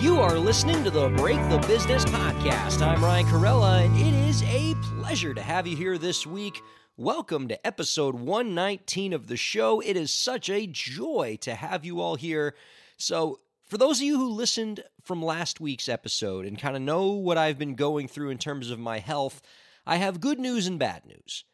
You are listening to the Break the Business podcast. I'm Ryan Kairalla, and it is a pleasure to have you here this week. Welcome to episode 119 of the show. It is such a joy to have you all here. So, for those of you who listened from last week's episode and kind of know what I've been going through in terms of my health, I have good news and bad news.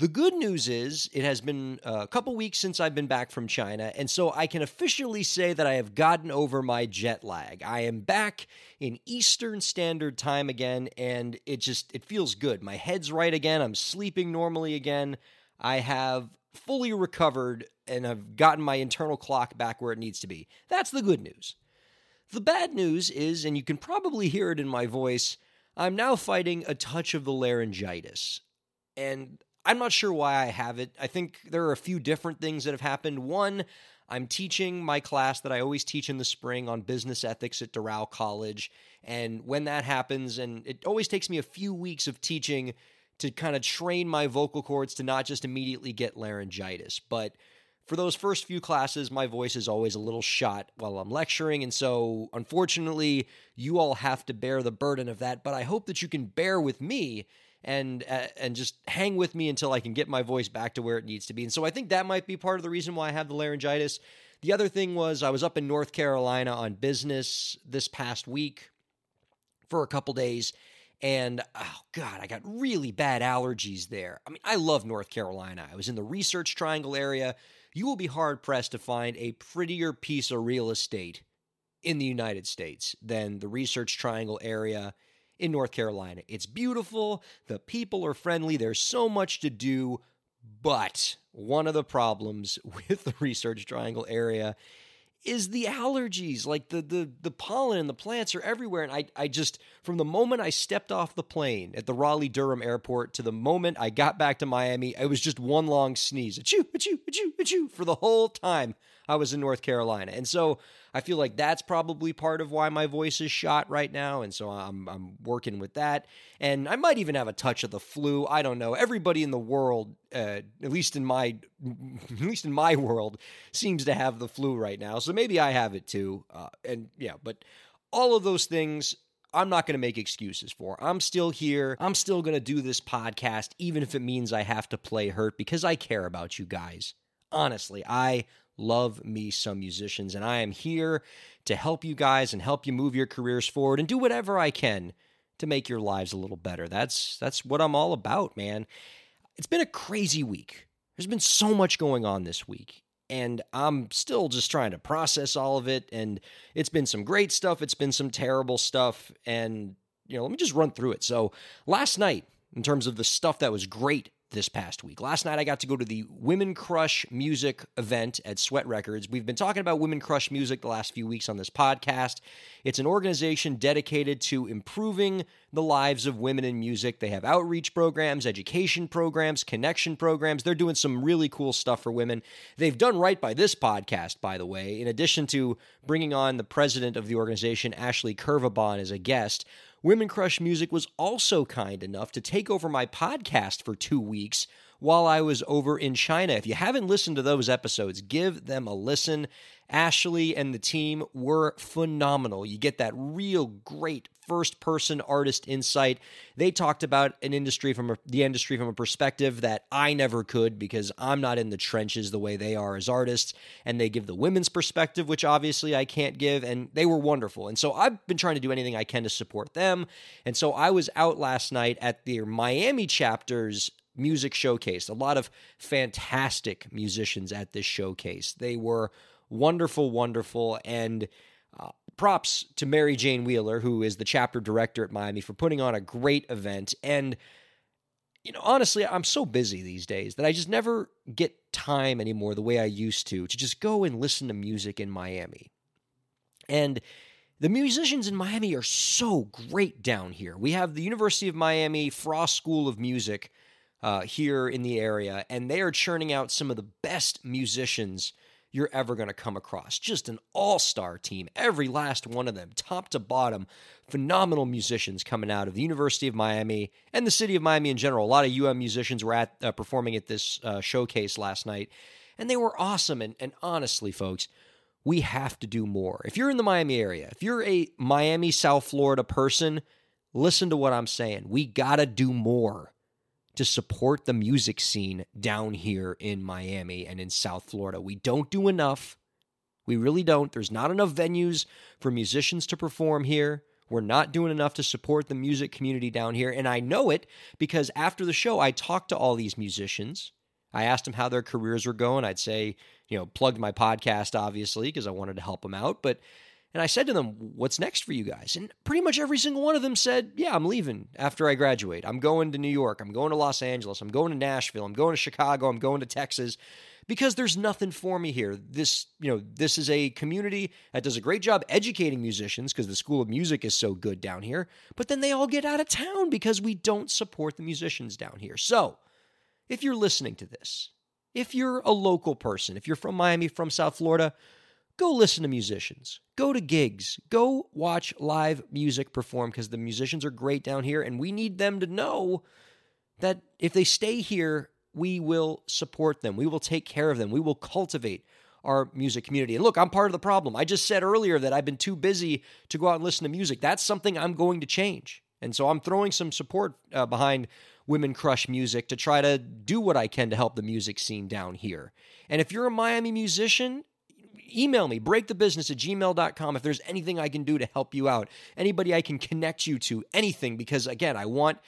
The good news is it has been uh, a couple weeks since I've been back from China, and so I can officially say that I have gotten over my jet lag. I am back in Eastern Standard Time again, and it just it feels good. My head's right again. I'm sleeping normally again. I have fully recovered and have gotten my internal clock back where it needs to be. That's the good news. The bad news is, and you can probably hear it in my voice, I'm now fighting a touch of the laryngitis. And I'm not sure why I have it. I think there are a few different things that have happened. One, I'm teaching my class that I always teach in the spring on business ethics at Doral College. And when that happens, and it always takes me a few weeks of teaching to kind of train my vocal cords to not just immediately get laryngitis. But for those first few classes, my voice is always a little shot while I'm lecturing. And so, unfortunately, you all have to bear the burden of that. But I hope that you can bear with me and uh, and just hang with me until I can get my voice back to where it needs to be. And so I think that might be part of the reason why I have the laryngitis. The other thing was I was up in North Carolina on business this past week for a couple days and oh god, I got really bad allergies there. I mean, I love North Carolina. I was in the Research Triangle area. You will be hard pressed to find a prettier piece of real estate in the United States than the Research Triangle area in North Carolina. It's beautiful, the people are friendly, there's so much to do, but one of the problems with the Research Triangle area is the allergies. Like the the the pollen and the plants are everywhere and I I just from the moment I stepped off the plane at the Raleigh Durham airport to the moment I got back to Miami it was just one long sneeze. Achoo achoo achoo achoo for the whole time I was in North Carolina and so I feel like that's probably part of why my voice is shot right now, and so I'm I'm working with that. And I might even have a touch of the flu. I don't know. Everybody in the world, uh, at least in my at least in my world, seems to have the flu right now. So maybe I have it too. Uh, and yeah, but all of those things I'm not going to make excuses for. I'm still here. I'm still going to do this podcast, even if it means I have to play hurt because I care about you guys. Honestly, I love me some musicians, and I am here to help you guys and help you move your careers forward and do whatever I can to make your lives a little better. That's that's what I'm all about, man. It's been a crazy week. There's been so much going on this week, and I'm still just trying to process all of it. And it's been some great stuff, it's been some terrible stuff, and you know, let me just run through it. So last night, in terms of the stuff that was great this past week. Last night, I got to go to the Women Crush Music event at Sweat Records. We've been talking about Women Crush Music the last few weeks on this podcast. It's an organization dedicated to improving the lives of women in music. They have outreach programs, education programs, connection programs. They're doing some really cool stuff for women. They've done right by this podcast, by the way. In addition to bringing on the president of the organization, Ashley Curvabon, as a guest, Women Crush Music was also kind enough to take over my podcast for two weeks while I was over in China. If you haven't listened to those episodes, give them a listen. Ashley and the team were phenomenal. You get that real great first person artist insight. They talked about an industry from a, the industry from a perspective that I never could because I'm not in the trenches the way they are as artists. And they give the women's perspective, which obviously I can't give. And they were wonderful. And so I've been trying to do anything I can to support them. And so I was out last night at their Miami chapters music showcase. A lot of fantastic musicians at this showcase. They were wonderful, wonderful, and uh, props to Mary Jane Wheeler, who is the chapter director at Miami, for putting on a great event. And you know, honestly, I'm so busy these days that I just never get time anymore the way I used to to just go and listen to music in Miami. And The musicians in Miami are so great down here. We have the University of Miami Frost School of Music uh, here in the area, and they are churning out some of the best musicians you're ever going to come across. Just an all star team, every last one of them, top to bottom. Phenomenal musicians coming out of the University of Miami and the city of Miami in general. A lot of UM musicians were at uh, performing at this uh, showcase last night, and they were awesome. And, and honestly, folks, we have to do more. If you're in the Miami area, if you're a Miami, South Florida person, listen to what I'm saying. We got to do more to support the music scene down here in Miami and in South Florida. We don't do enough. We really don't. There's not enough venues for musicians to perform here. We're not doing enough to support the music community down here. And I know it because after the show, I talked to all these musicians. I asked them how their careers were going. I'd say, you know, plugged my podcast, obviously, because I wanted to help them out. But and I said to them, What's next for you guys? And pretty much every single one of them said, Yeah, I'm leaving after I graduate. I'm going to New York. I'm going to Los Angeles. I'm going to Nashville. I'm going to Chicago. I'm going to Texas because there's nothing for me here. This, you know, this is a community that does a great job educating musicians because the School of Music is so good down here, but then they all get out of town because we don't support the musicians down here. So, if you're listening to this, if you're a local person, if you're from Miami, from South Florida, go listen to musicians, go to gigs, go watch live music perform because the musicians are great down here and we need them to know that if they stay here, we will support them. We will take care of them. We will cultivate our music community. And look, I'm part of the problem. I just said earlier that I've been too busy to go out and listen to music. That's something I'm going to change. And so I'm throwing some support uh, behind Women Crush Music to try to do what I can to help the music scene down here. And if you're a Miami musician email me, breakthebusiness at gmail.com if there's anything I can do to help you out, anybody I can connect you to, anything, because again, I want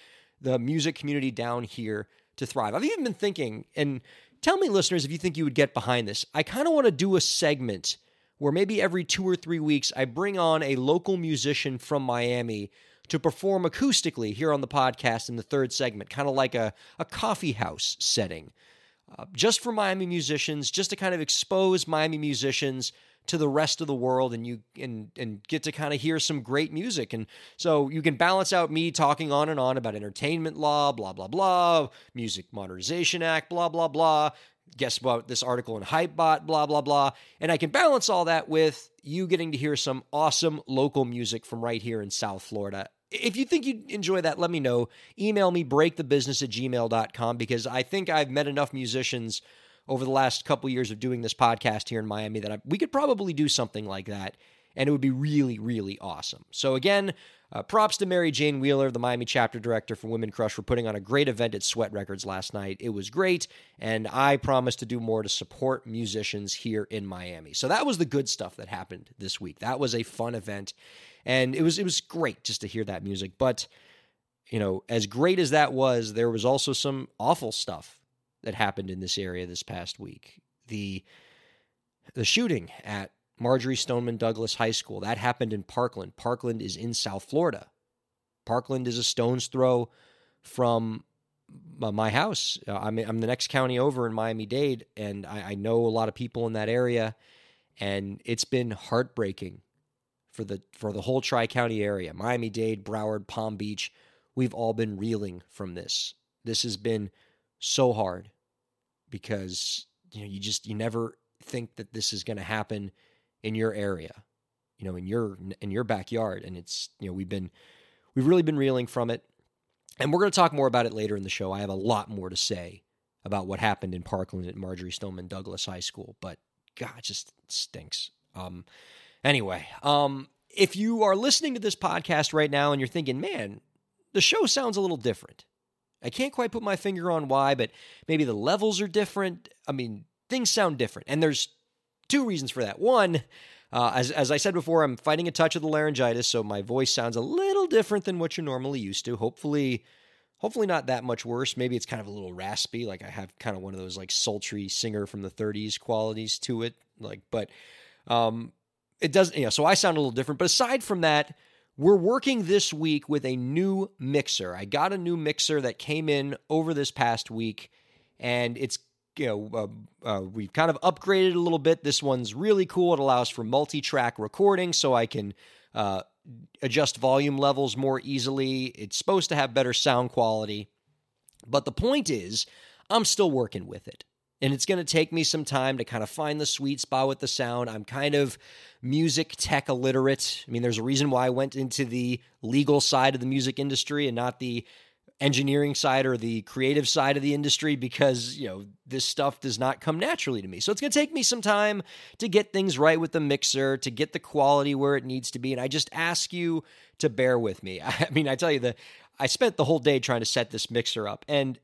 the music community down here to thrive. I've even been thinking, and tell me, listeners, if you think you would get behind this. I kind of want to do a segment where maybe every two or three weeks I bring on a local musician from Miami to perform acoustically here on the podcast in the third segment, kind of like a, a coffee house setting uh, just for Miami musicians, just to kind of expose Miami musicians to the rest of the world and you and and get to kind of hear some great music. And so you can balance out me talking on and on about entertainment law blah blah blah music modernization act blah blah blah guess what this article in hypebot blah blah blah. And i can balance all that with you getting to hear some awesome local music from right here in south florida if you think you'd enjoy that, let me know. Email me, breakthebusiness at gmail.com, because I think I've met enough musicians over the last couple years of doing this podcast here in Miami that I, we could probably do something like that. And it would be really, really awesome. So, again, uh, props to Mary Jane Wheeler, the Miami chapter director for Women Crush, for putting on a great event at Sweat Records last night. It was great, and I promise to do more to support musicians here in Miami. So that was the good stuff that happened this week. That was a fun event, and it was it was great just to hear that music. But you know, as great as that was, there was also some awful stuff that happened in this area this past week. The the shooting at Marjory Stoneman Douglas High School that happened in Parkland. Parkland is in South Florida. Parkland is a stone's throw from my house. Uh, I'm I'm the next county over in Miami Dade, and I, I know a lot of people in that area, and it's been heartbreaking for the for the whole Tri County area, Miami Dade, Broward, Palm Beach. We've all been reeling from this. This has been so hard because you know you just you never think that this is going to happen in your area, you know, in your in your backyard, and it's you know we've been we've really been reeling from it, and we're going to talk more about it later in the show. I have a lot more to say about what happened in Parkland at Marjory Stoneman Douglas High School, but God, just stinks. Um, Anyway, um, if you are listening to this podcast right now and you're thinking, man, the show sounds a little different. I can't quite put my finger on why, but maybe the levels are different. I mean, things sound different. And there's two reasons for that. One, uh, as, as I said before, I'm fighting a touch of the laryngitis, so my voice sounds a little different than what you're normally used to. Hopefully, hopefully not that much worse. Maybe it's kind of a little raspy, like I have kind of one of those like sultry singer from the 30s qualities to it. Like, but um, it doesn't, you know, so I sound a little different. But aside from that, we're working this week with a new mixer. I got a new mixer that came in over this past week, and it's you know uh, uh, we've kind of upgraded a little bit. This one's really cool. It allows for multi-track recording, so I can uh, adjust volume levels more easily. It's supposed to have better sound quality. But the point is, I'm still working with it. And it's going to take me some time to kind of find the sweet spot with the sound. I'm kind of music tech illiterate. I mean, there's a reason why I went into the legal side of the music industry and not the engineering side or the creative side of the industry because, you know, this stuff does not come naturally to me. So it's going to take me some time to get things right with the mixer, to get the quality where it needs to be. And I just ask you to bear with me. I mean, I tell you, the I spent the whole day trying to set this mixer up and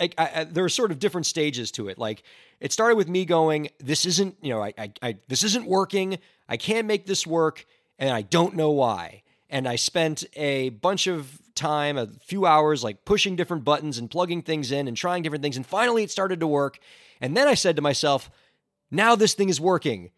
I, I, there are sort of different stages to it. Like it started with me going, "This isn't, you know, I, I, this isn't working. I can't make this work, and I don't know why." And I spent a bunch of time, a few hours, like pushing different buttons and plugging things in and trying different things. And finally, it started to work. And then I said to myself, "Now this thing is working."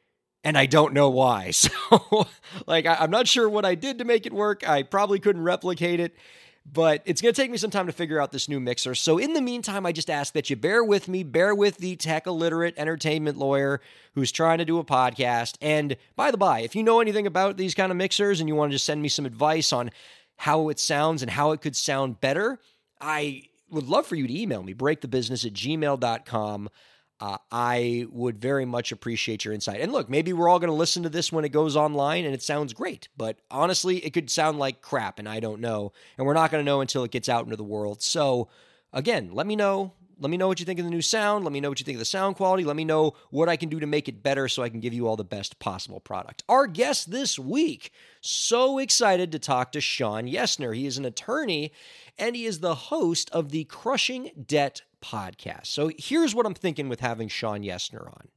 and I don't know why. So, like, I, am not sure what I did to make it work. I probably couldn't replicate it but it's going to take me some time to figure out this new mixer. So, in the meantime, I just ask that you bear with me, bear with the tech illiterate entertainment lawyer who's trying to do a podcast. And by the by, if you know anything about these kind of mixers and you want to just send me some advice on how it sounds and how it could sound better, I would love for you to email me, breakthebusiness at gmail.com uh, I would very much appreciate your insight. And look, maybe we're all going to listen to this when it goes online and it sounds great, but honestly, it could sound like crap and I don't know. And we're not going to know until it gets out into the world. So, again, let me know. Let me know what you think of the new sound. Let me know what you think of the sound quality. Let me know what I can do to make it better so I can give you all the best possible product. Our guest this week, so excited to talk to Shawn Yesner. He is an attorney and he is the host of the Crushing Debt podcast. So here's what I'm thinking with having Shawn Yesner on.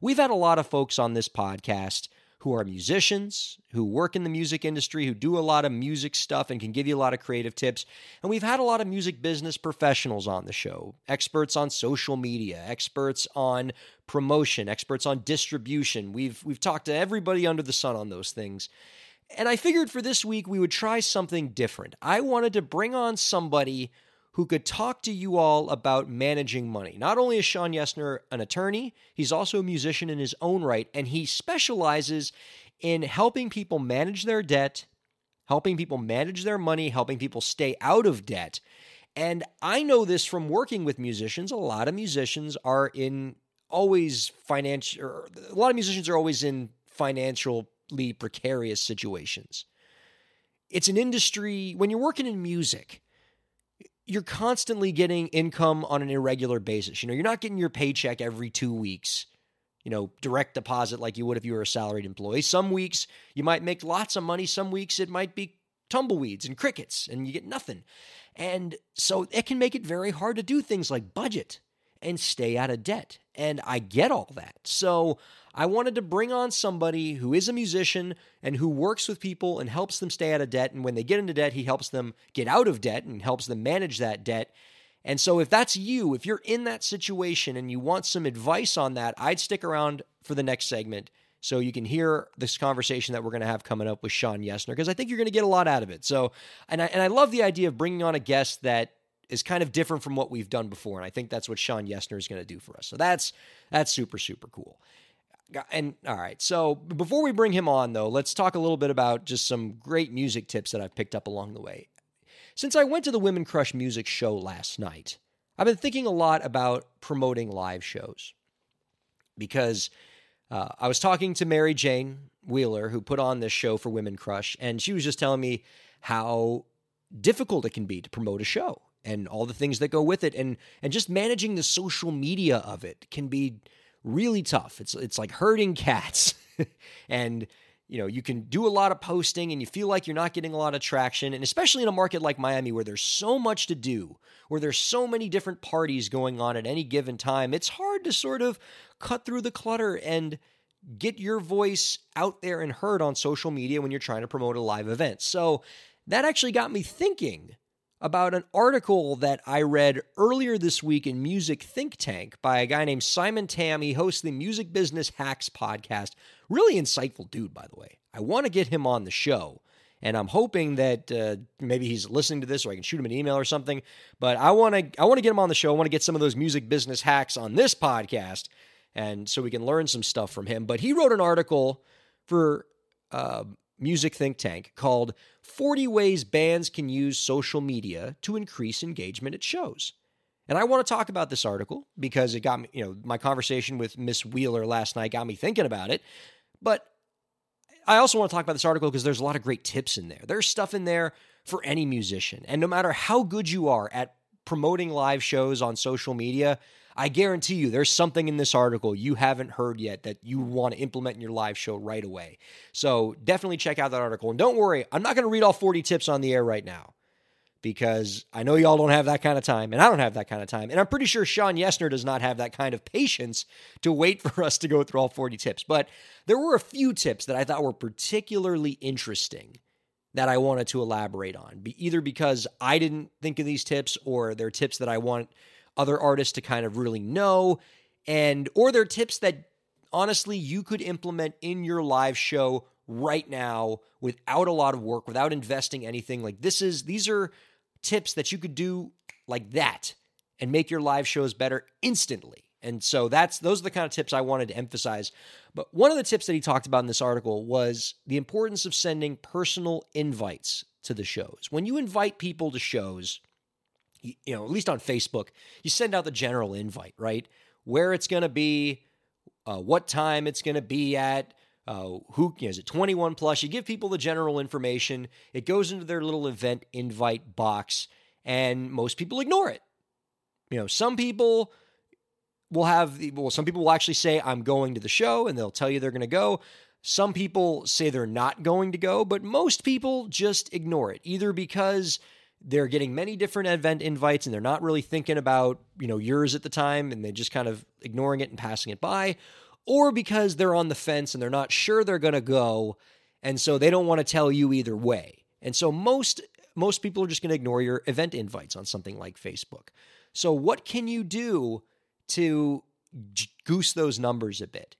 We've had a lot of folks on this podcast who are musicians, who work in the music industry, who do a lot of music stuff and can give you a lot of creative tips. And we've had a lot of music business professionals on the show, experts on social media, experts on promotion, experts on distribution. We've we've talked to everybody under the sun on those things. And I figured for this week we would try something different. I wanted to bring on somebody who could talk to you all about managing money. Not only is Shawn Yesner an attorney, he's also a musician in his own right, and he specializes in helping people manage their debt, helping people manage their money, helping people stay out of debt. And I know this from working with musicians. A lot of musicians are in always financial, a lot of musicians are always in financially precarious situations. It's an industry, when you're working in music, you're constantly getting income on an irregular basis. You know, you're not getting your paycheck every two weeks, you know, direct deposit like you would if you were a salaried employee. Some weeks you might make lots of money, some weeks it might be tumbleweeds and crickets and you get nothing. And so it can make it very hard to do things like budget and stay out of debt. And I get all that. So I wanted to bring on somebody who is a musician and who works with people and helps them stay out of debt. And when they get into debt, he helps them get out of debt and helps them manage that debt. And so, if that's you, if you're in that situation and you want some advice on that, I'd stick around for the next segment so you can hear this conversation that we're going to have coming up with Shawn Yesner because I think you're going to get a lot out of it. So, and I, and I love the idea of bringing on a guest that is kind of different from what we've done before, and I think that's what Shawn Yesner is going to do for us. So that's that's super super cool. And all right, so before we bring him on, though, let's talk a little bit about just some great music tips that I've picked up along the way. Since I went to the Women Crush Music show last night, I've been thinking a lot about promoting live shows because uh, I was talking to Mary Jane Wheeler, who put on this show for Women Crush, and she was just telling me how difficult it can be to promote a show and all the things that go with it, and and just managing the social media of it can be really tough. It's it's like herding cats. and you know, you can do a lot of posting and you feel like you're not getting a lot of traction. And especially in a market like Miami where there's so much to do, where there's so many different parties going on at any given time, it's hard to sort of cut through the clutter and get your voice out there and heard on social media when you're trying to promote a live event. So that actually got me thinking about an article that I read earlier this week in Music Think Tank by a guy named Simon Tam. He hosts the Music Business Hacks podcast. Really insightful dude, by the way. I want to get him on the show. And I'm hoping that uh, maybe he's listening to this, or I can shoot him an email or something. But I want to, I want to get him on the show. I want to get some of those music business hacks on this podcast, and so we can learn some stuff from him. But he wrote an article for uh, music think tank called 40 Ways Bands Can Use Social Media to Increase Engagement at Shows. And I want to talk about this article because it got me, you know, my conversation with Miss Wheeler last night got me thinking about it. But I also want to talk about this article because there's a lot of great tips in there. There's stuff in there for any musician. And no matter how good you are at promoting live shows on social media, I guarantee you there's something in this article you haven't heard yet that you want to implement in your live show right away. So definitely check out that article. And don't worry, I'm not going to read all 40 tips on the air right now because I know y'all don't have that kind of time, and I don't have that kind of time. And I'm pretty sure Shawn Yesner does not have that kind of patience to wait for us to go through all 40 tips. But there were a few tips that I thought were particularly interesting that I wanted to elaborate on, either because I didn't think of these tips or they're tips that I want other artists to kind of really know and or they're tips that honestly you could implement in your live show right now without a lot of work without investing anything like this is these are tips that you could do like that and make your live shows better instantly and so that's those are the kind of tips I wanted to emphasize. But one of the tips that he talked about in this article was the importance of sending personal invites to the shows. When you invite people to shows, you know, at least on Facebook, you send out the general invite, right? Where it's going to be, uh, what time it's going to be at, uh, who you know, is it 21 plus? You give people the general information. It goes into their little event invite box, and most people ignore it. You know, some people will have well, some people will actually say I'm going to the show, and they'll tell you they're going to go. Some people say they're not going to go, but most people just ignore it, either because they're getting many different event invites and they're not really thinking about, you know, yours at the time and they're just kind of ignoring it and passing it by, or because they're on the fence and they're not sure they're going to go and so they don't want to tell you either way. And so most most people are just going to ignore your event invites on something like Facebook. So what can you do to goose those numbers a bit?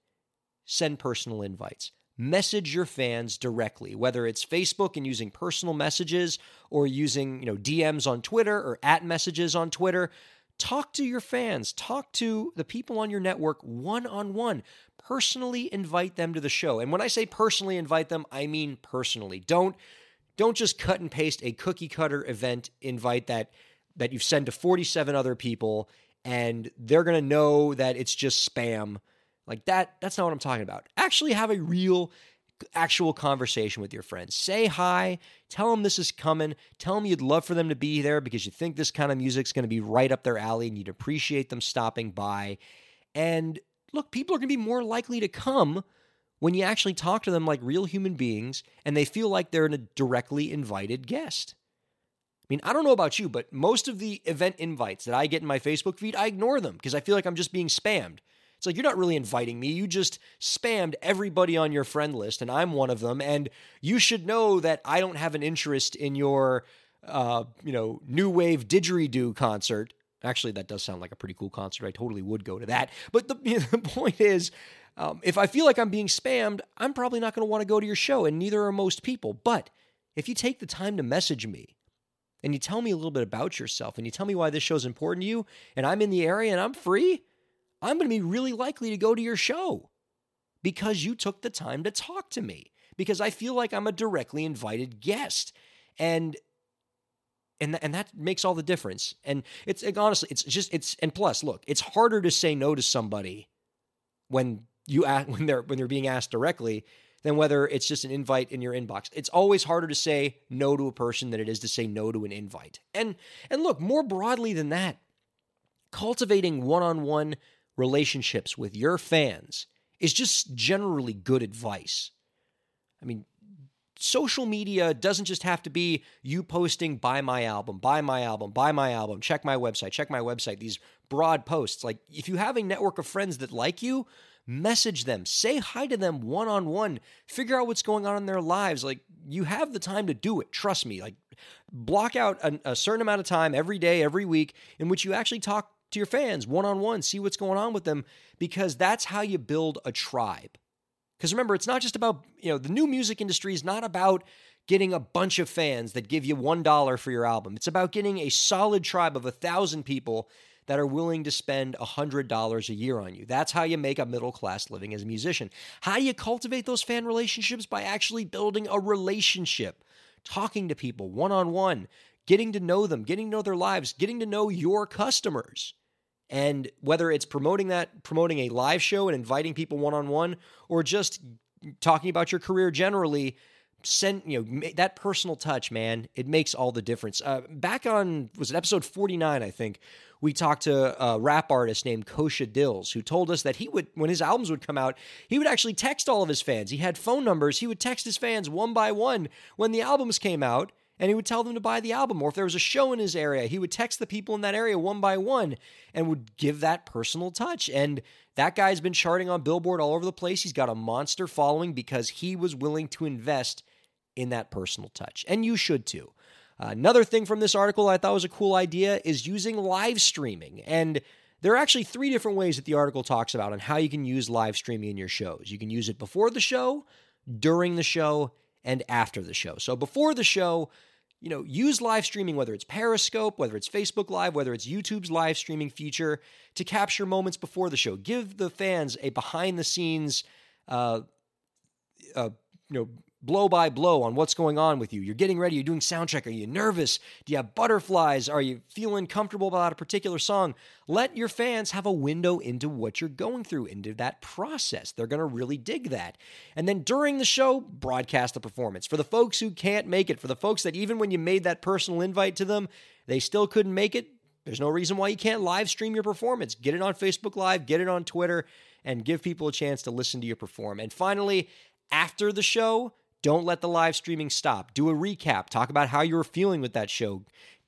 Send personal invites message your fans directly whether it's facebook and using personal messages or using you know dms on twitter or at messages on twitter. Talk to your fans. Talk to the people on your network one on one personally invite them to the show. And when i say personally invite them i mean personally. Don't don't just cut and paste a cookie cutter event invite that that you've sent to 47 other people and they're going to know that it's just spam like that, that's not what I'm talking about. Actually, have a real, actual conversation with your friends. Say hi, tell them this is coming, tell them you'd love for them to be there because you think this kind of music's going to be right up their alley and you'd appreciate them stopping by. And look, people are going to be more likely to come when you actually talk to them like real human beings and they feel like they're a directly invited guest. I mean, I don't know about you, but most of the event invites that I get in my Facebook feed, I ignore them because I feel like I'm just being spammed. It's like you're not really inviting me. You just spammed everybody on your friend list, and I'm one of them. And you should know that I don't have an interest in your, uh, you know, new wave didgeridoo concert. Actually, that does sound like a pretty cool concert. I totally would go to that. But the, you know, the point is, um, if I feel like I'm being spammed, I'm probably not going to want to go to your show, and neither are most people. But if you take the time to message me and you tell me a little bit about yourself and you tell me why this show is important to you, and I'm in the area and I'm free, I'm going to be really likely to go to your show because you took the time to talk to me because I feel like I'm a directly invited guest. And and and that makes all the difference. And it's like, honestly, it's just it's and plus, look, it's harder to say no to somebody when you ask, when they're when they're being asked directly than whether it's just an invite in your inbox. It's always harder to say no to a person than it is to say no to an invite. And and look, more broadly than that, cultivating one-on-one relationships with your fans is just generally good advice. I mean, social media doesn't just have to be you posting buy my album, buy my album, buy my album, check my website, check my website, these broad posts. Like if you have a network of friends that like you, message them, say hi to them one on one, figure out what's going on in their lives. Like you have the time to do it. Trust me. Like block out a, a certain amount of time every day, every week in which you actually talk to your fans one on one, see what's going on with them, because that's how you build a tribe. Because remember, it's not just about, you know, the new music industry is not about getting a bunch of fans that give you $1 for your album. It's about getting a solid tribe of a thousand people that are willing to spend $100 a year on you. That's how you make a middle class living as a musician. How do you cultivate those fan relationships? By actually building a relationship, talking to people one on one, getting to know them, getting to know their lives, getting to know your customers. And whether it's promoting that, promoting a live show and inviting people one on one, or just talking about your career generally, send you know that personal touch, man. It makes all the difference. Uh, back on was it episode forty nine? I think we talked to a rap artist named Kosha Dillz who told us that he would when his albums would come out, he would actually text all of his fans. He had phone numbers. He would text his fans one by one when the albums came out and he would tell them to buy the album. Or if there was a show in his area, he would text the people in that area one by one and would give that personal touch. And that guy's been charting on Billboard all over the place. He's got a monster following because he was willing to invest in that personal touch. And you should too. Uh, another thing from this article I thought was a cool idea is using live streaming. And there are actually three different ways that the article talks about on how you can use live streaming in your shows. You can use it before the show, during the show, and after the show. So before the show, you know, use live streaming, whether it's Periscope, whether it's Facebook Live, whether it's YouTube's live streaming feature, to capture moments before the show. Give the fans a behind the scenes, uh, uh, you know, blow by blow on what's going on with you. You're getting ready, you're doing sound check. Are you nervous? Do you have butterflies? Are you feeling comfortable about a particular song? Let your fans have a window into what you're going through, into that process. They're going to really dig that. And then during the show, broadcast the performance. For the folks who can't make it, for the folks that even when you made that personal invite to them, they still couldn't make it, there's no reason why you can't live stream your performance. Get it on Facebook Live, get it on Twitter, and give people a chance to listen to you perform. And finally, after the show, don't let the live streaming stop. Do a recap. Talk about how you were feeling with that show.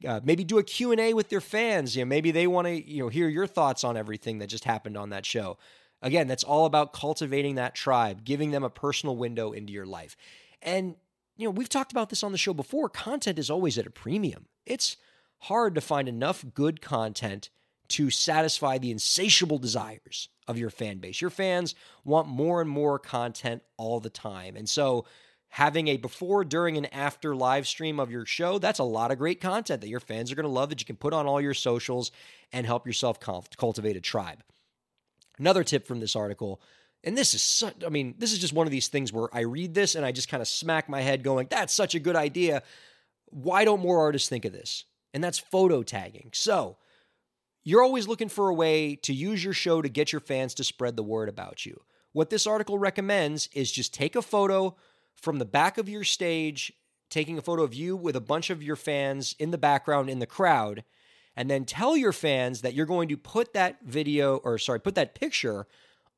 Uh, maybe do a Q&A with your fans. You know, maybe they want to you know hear your thoughts on everything that just happened on that show. Again, that's all about cultivating that tribe, giving them a personal window into your life. And you know, we've talked about this on the show before. Content is always at a premium. It's hard to find enough good content to satisfy the insatiable desires of your fan base. Your fans want more and more content all the time. And so having a before, during, and after live stream of your show, that's a lot of great content that your fans are going to love that you can put on all your socials and help yourself cultivate a tribe. Another tip from this article, and this is such, I mean, this is just one of these things where I read this and I just kind of smack my head going, that's such a good idea. Why don't more artists think of this? And that's photo tagging. So, you're always looking for a way to use your show to get your fans to spread the word about you. What this article recommends is just take a photo from the back of your stage, taking a photo of you with a bunch of your fans in the background in the crowd, and then tell your fans that you're going to put that video or sorry, put that picture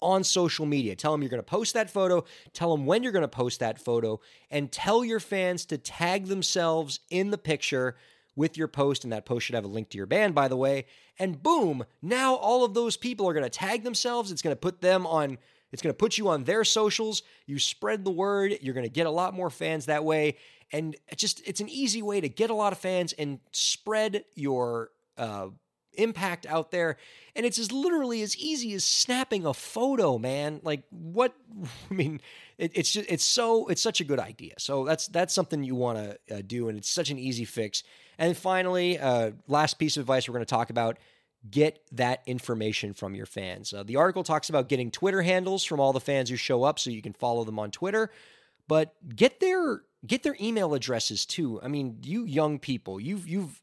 on social media. Tell them you're going to post that photo, tell them when you're going to post that photo, and tell your fans to tag themselves in the picture with your post. And that post should have a link to your band, by the way. And boom, now all of those people are going to tag themselves. It's going to put them on it's going to put you on their socials. You spread the word. You're going to get a lot more fans that way. And just, it's an easy way to get a lot of fans and spread your uh, impact out there. And it's as literally as easy as snapping a photo, man. Like what? I mean, it, it's just, it's so, it's such a good idea. So that's, that's something you want to uh, do. And it's such an easy fix. And finally, uh, last piece of advice we're going to talk about get that information from your fans. Uh, the article talks about getting Twitter handles from all the fans who show up so you can follow them on Twitter, but get their get their email addresses too. I mean, you young people, you've you've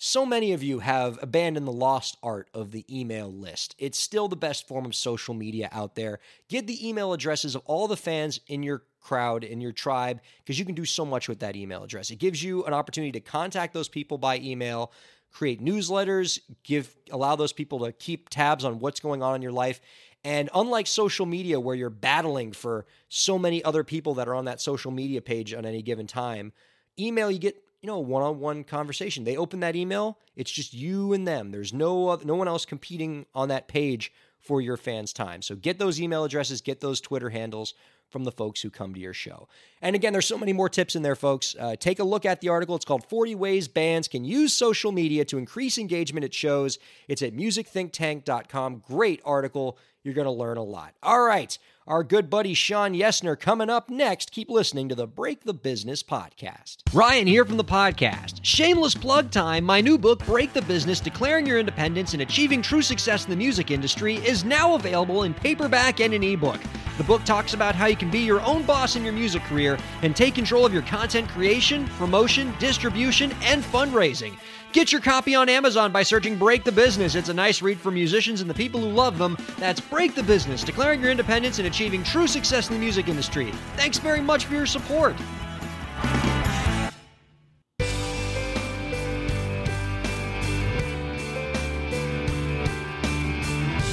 so many of you have abandoned the lost art of the email list. It's still the best form of social media out there. Get the email addresses of all the fans in your crowd, in your tribe, because you can do so much with that email address. It gives you an opportunity to contact those people by email, create newsletters, give allow those people to keep tabs on what's going on in your life. And unlike social media where you're battling for so many other people that are on that social media page on any given time, email you get you know a one-on-one conversation. They open that email, it's just you and them. There's no no one else competing on that page for your fans' time. So get those email addresses, get those Twitter handles from the folks who come to your show. And again, there's so many more tips in there, folks. Uh, take a look at the article. It's called 40 Ways Bands Can Use Social Media to Increase Engagement at Shows. It's at musicthinktank.com. Great article. You're going to learn a lot. All right. Our good buddy Shawn Yesner coming up next. Keep listening to the Break the Business podcast. Ryan here from the podcast. Shameless plug time. My new book, Break the Business Declaring Your Independence and Achieving True Success in the Music Industry, is now available in paperback and an ebook. The book talks about how you can be your own boss in your music career and take control of your content creation, promotion, distribution, and fundraising. Get your copy on Amazon by searching Break the Business. It's a nice read for musicians and the people who love them. That's Break the Business, declaring your independence and achieving true success in the music industry. Thanks very much for your support.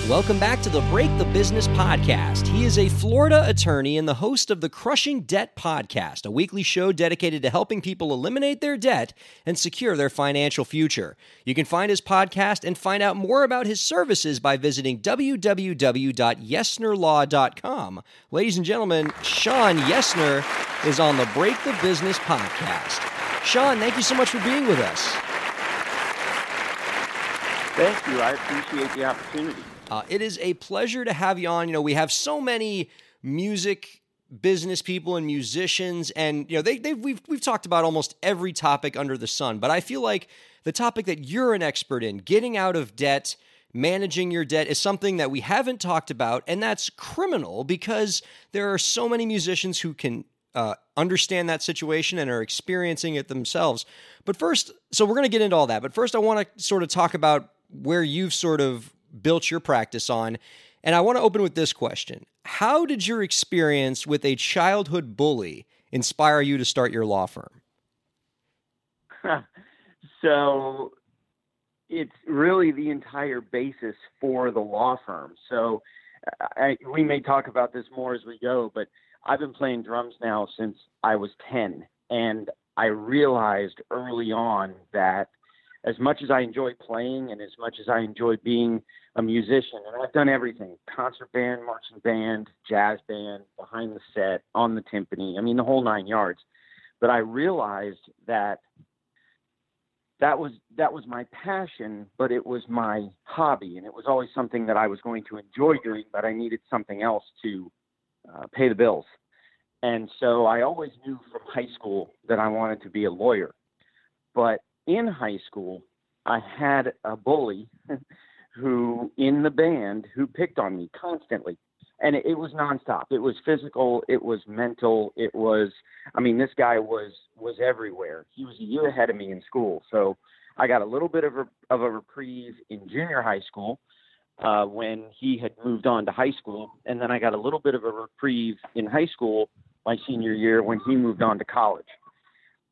Welcome back to the Break the Business podcast. He is a Florida attorney and the host of the Crushing Debt podcast, a weekly show dedicated to helping people eliminate their debt and secure their financial future. You can find his podcast and find out more about his services by visiting www.yesnerlaw.com. Ladies and gentlemen, Shawn Yesner is on the Break the Business podcast. Shawn, thank you so much for being with us. Thank you. I appreciate the opportunity. Uh, it is a pleasure to have you on. You know, we have so many music business people and musicians, and you know, they they we've we've talked about almost every topic under the sun. But I feel like the topic that you're an expert in, getting out of debt, managing your debt, is something that we haven't talked about, and that's criminal because there are so many musicians who can uh, understand that situation and are experiencing it themselves. But first, so we're going to get into all that. But first, I want to sort of talk about where you've sort of built your practice on. And I want to open with this question How did your experience with a childhood bully inspire you to start your law firm? so it's really the entire basis for the law firm. So I, we may talk about this more as we go, but I've been playing drums now since I was 10. And I realized early on that as much as I enjoy playing and as much as I enjoy being a musician, and I've done everything concert band, marching band, jazz band, behind the set, on the timpani, I mean, the whole nine yards. But I realized that that was that was my passion, but it was my hobby, and it was always something that I was going to enjoy doing, but I needed something else to uh, pay the bills. And so I always knew from high school that I wanted to be a lawyer. But in high school, I had a bully who, in the band, who picked on me constantly. And it, was nonstop. It was physical. It was mental. It was, I mean, this guy was was everywhere. He was a year ahead of me in school, so I got a little bit of a of a reprieve in junior high school uh, when he had moved on to high school, and then I got a little bit of a reprieve in high school my senior year when he moved on to college.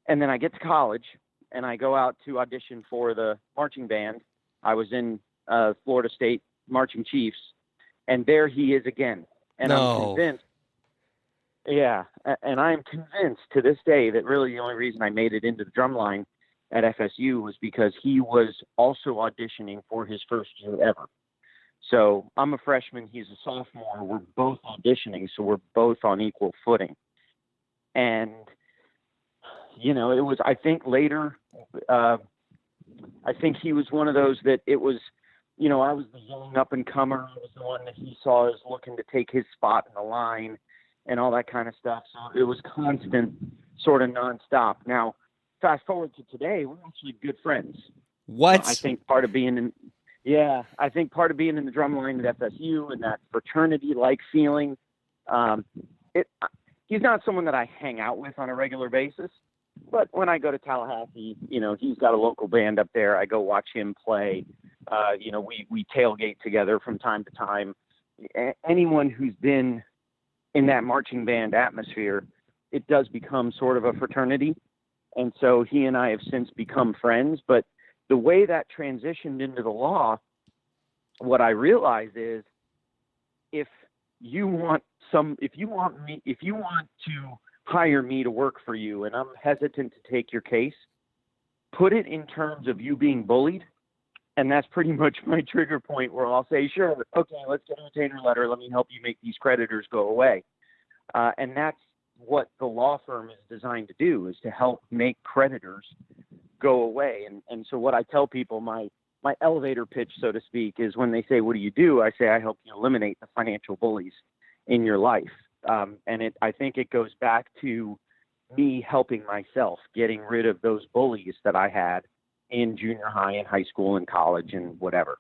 And then I get to college, and I go out to audition for the marching band. I was in uh, Florida State Marching Chiefs, and there he is again. And no. I'm convinced. Yeah, and I am convinced to this day that really the only reason I made it into the drum line at FSU was because he was also auditioning for his first year ever. So I'm a freshman, he's a sophomore. We're both auditioning, so we're both on equal footing. And you know, it was. I think later, uh, I think he was one of those that it was. You know, I was the young up and comer. I was the one that he saw as looking to take his spot in the line, and all that kind of stuff. So it was constant, sort of nonstop. Now, fast forward to today, we're actually good friends. What? I think part of being in, yeah, I think part of being in the drum line at FSU and that fraternity-like feeling. Um, it, he's not someone that I hang out with on a regular basis, but when I go to Tallahassee, you know, he's got a local band up there. I go watch him play. Uh, you know, we we tailgate together from time to time. A- anyone who's been in that marching band atmosphere, it does become sort of a fraternity. And so he and I have since become friends. But the way that transitioned into the law, what I realize is if you want some, if you want me, if you want to hire me to work for you and I'm hesitant to take your case, put it in terms of you being bullied. And that's pretty much my trigger point where I'll say, sure, okay, let's get a retainer letter. Let me help you make these creditors go away. uh, and that's what the law firm is designed to do is to help make creditors go away. And and so what I tell people, my my elevator pitch, so to speak, is when they say, "What do you do?" I say, "I help you eliminate the financial bullies in your life." Um, and it, I think it goes back to me helping myself, getting rid of those bullies that I had in junior high and high school and college and whatever.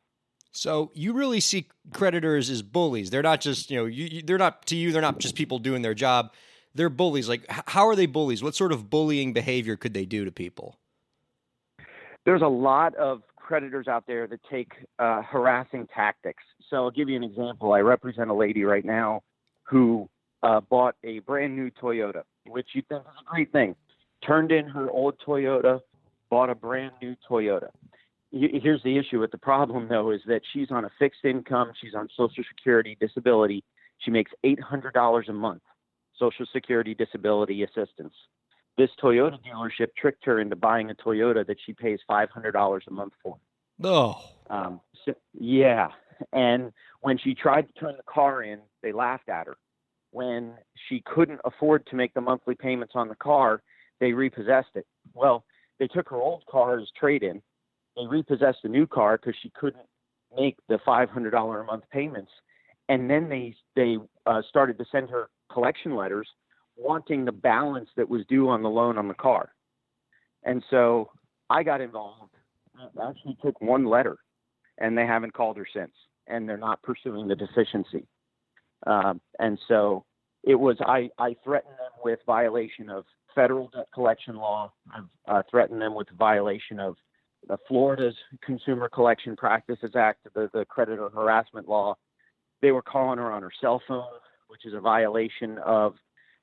So you really see creditors as bullies. They're not just you know you, you, they're not to you. They're not just people doing their job. They're bullies. Like how are they bullies? What sort of bullying behavior could they do to people? There's a lot of creditors out there that take uh, harassing tactics. So I'll give you an example. I represent a lady right now who uh, bought a brand new Toyota, which you think is a great thing. Turned in her old Toyota, bought a brand new Toyota. Here's the issue with the problem, though, is that she's on a fixed income. She's on Social Security disability. She makes $800 a month, Social Security disability assistance this Toyota dealership tricked her into buying a Toyota that she pays five hundred dollars a month for. Oh, um, so, yeah. And when she tried to turn the car in, they laughed at her. When she couldn't afford to make the monthly payments on the car, they repossessed it. Well, they took her old car as trade-in. They repossessed the new car because she couldn't make the five hundred dollar a month payments, and then they they uh, started to send her collection letters wanting the balance that was due on the loan on the car. And so I got involved. I actually took one letter, and they haven't called her since, and they're not pursuing the deficiency. Um, and so it was I, I threatened them with violation of federal debt collection law. I've uh, threatened them with violation of Florida's Consumer Collection Practices Act, the, the creditor harassment law. They were calling her on her cell phone, which is a violation of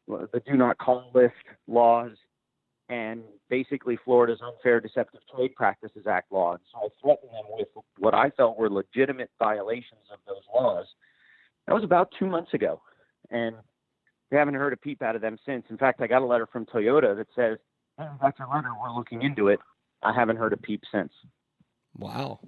the do not call list laws, and basically Florida's Unfair Deceptive Trade Practices Act law. And so I threatened them with what I felt were legitimate violations of those laws. That was about two months ago, and we haven't heard a peep out of them since. In fact, I got a letter from Toyota that says, "That's a letter. We're looking into it." I haven't heard a peep since. Wow.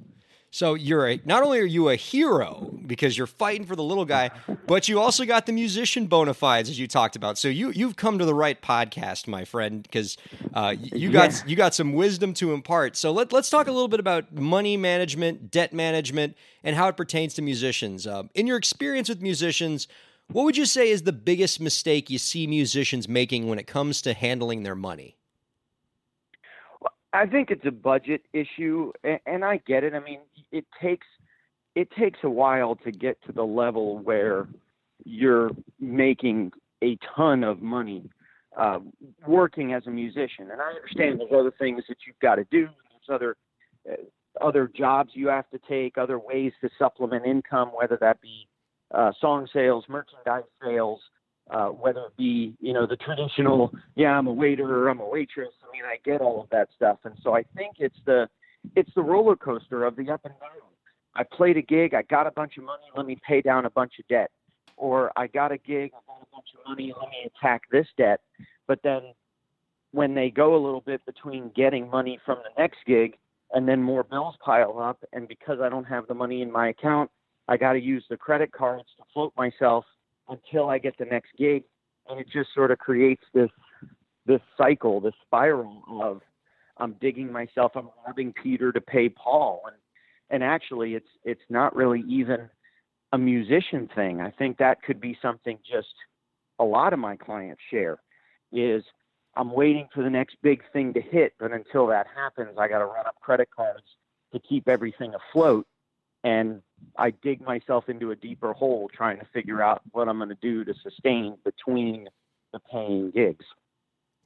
So you're a not only are you a hero because you're fighting for the little guy, but you also got the musician bona fides as you talked about. So you you've come to the right podcast, my friend, because uh, you got yeah. you got some wisdom to impart. So let let's talk a little bit about money management, debt management, and how it pertains to musicians. Uh, in your experience with musicians, what would you say is the biggest mistake you see musicians making when it comes to handling their money? I think it's a budget issue, and I get it. I mean, it takes it takes a while to get to the level where you're making a ton of money uh, working as a musician. And I understand there's other things that you've got to do. There's other uh, other jobs you have to take, other ways to supplement income, whether that be uh, song sales, merchandise sales, uh, whether it be you know the traditional yeah I'm a waiter or I'm a waitress. I mean I get all of that stuff, and so I think it's the it's the roller coaster of the up and down. I played a gig, I got a bunch of money, let me pay down a bunch of debt, or I got a gig, I got a bunch of money, let me attack this debt. But then when they go a little bit between getting money from the next gig and then more bills pile up, and because I don't have the money in my account, I got to use the credit cards to float myself until I get the next gig, and it just sort of creates this this cycle, this spiral of I'm digging myself, I'm robbing Peter to pay Paul, and and actually it's it's not really even a musician thing. I think that could be something just a lot of my clients share is I'm waiting for the next big thing to hit, but until that happens, I got to run up credit cards to keep everything afloat and I dig myself into a deeper hole trying to figure out what I'm going to do to sustain between the paying gigs.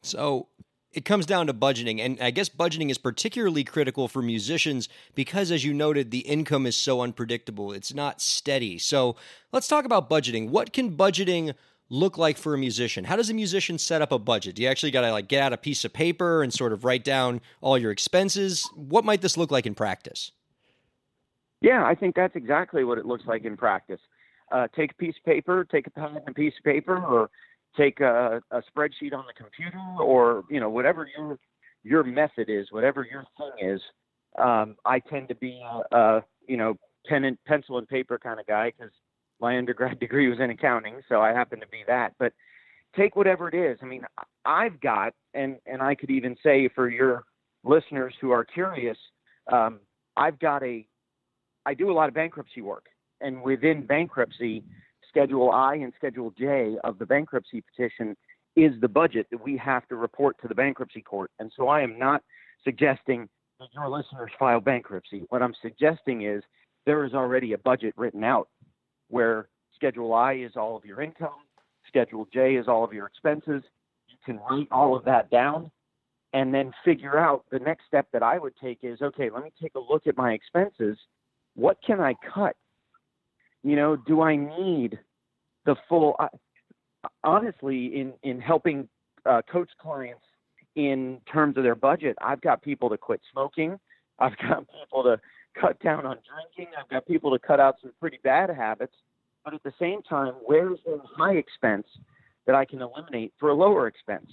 So it comes down to budgeting. And I guess budgeting is particularly critical for musicians because, as you noted, the income is so unpredictable. It's not steady. So let's talk about budgeting. What can budgeting look like for a musician? How does a musician set up a budget? Do you actually got to like get out a piece of paper and sort of write down all your expenses? What might this look like in practice? Yeah, I think that's exactly what it looks like in practice. Uh, take a piece of paper, take a pen and a piece of paper, or take a, a spreadsheet on the computer, or you know whatever your your method is, whatever your thing is. Um, I tend to be a, a you know pen and pencil and paper kind of guy because my undergrad degree was in accounting, so I happen to be that. But take whatever it is. I mean, I've got, and and I could even say for your listeners who are curious, um, I've got a, I do a lot of bankruptcy work, and within bankruptcy, Schedule I and Schedule J of the bankruptcy petition is the budget that we have to report to the bankruptcy court. And so I am not suggesting that your listeners file bankruptcy. What I'm suggesting is there is already a budget written out where Schedule I is all of your income, Schedule J is all of your expenses. You can write all of that down and then figure out the next step that I would take is okay, let me take a look at my expenses. What can I cut? You know, do I need the full? Uh, honestly, in in helping uh, coach clients in terms of their budget, I've got people to quit smoking. I've got people to cut down on drinking. I've got people to cut out some pretty bad habits. But at the same time, where's the high expense that I can eliminate for a lower expense?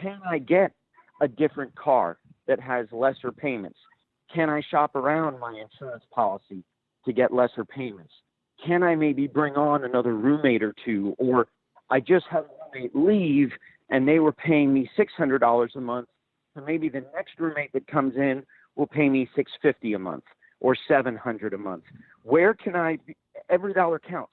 Can I get a different car that has lesser payments? Can I shop around my insurance policy to get lesser payments? Can I maybe bring on another roommate or two? Or I just had a roommate leave and they were paying me $600 a month. So maybe the next roommate that comes in will pay me 650 a month or 700 a month. Where can I every dollar counts.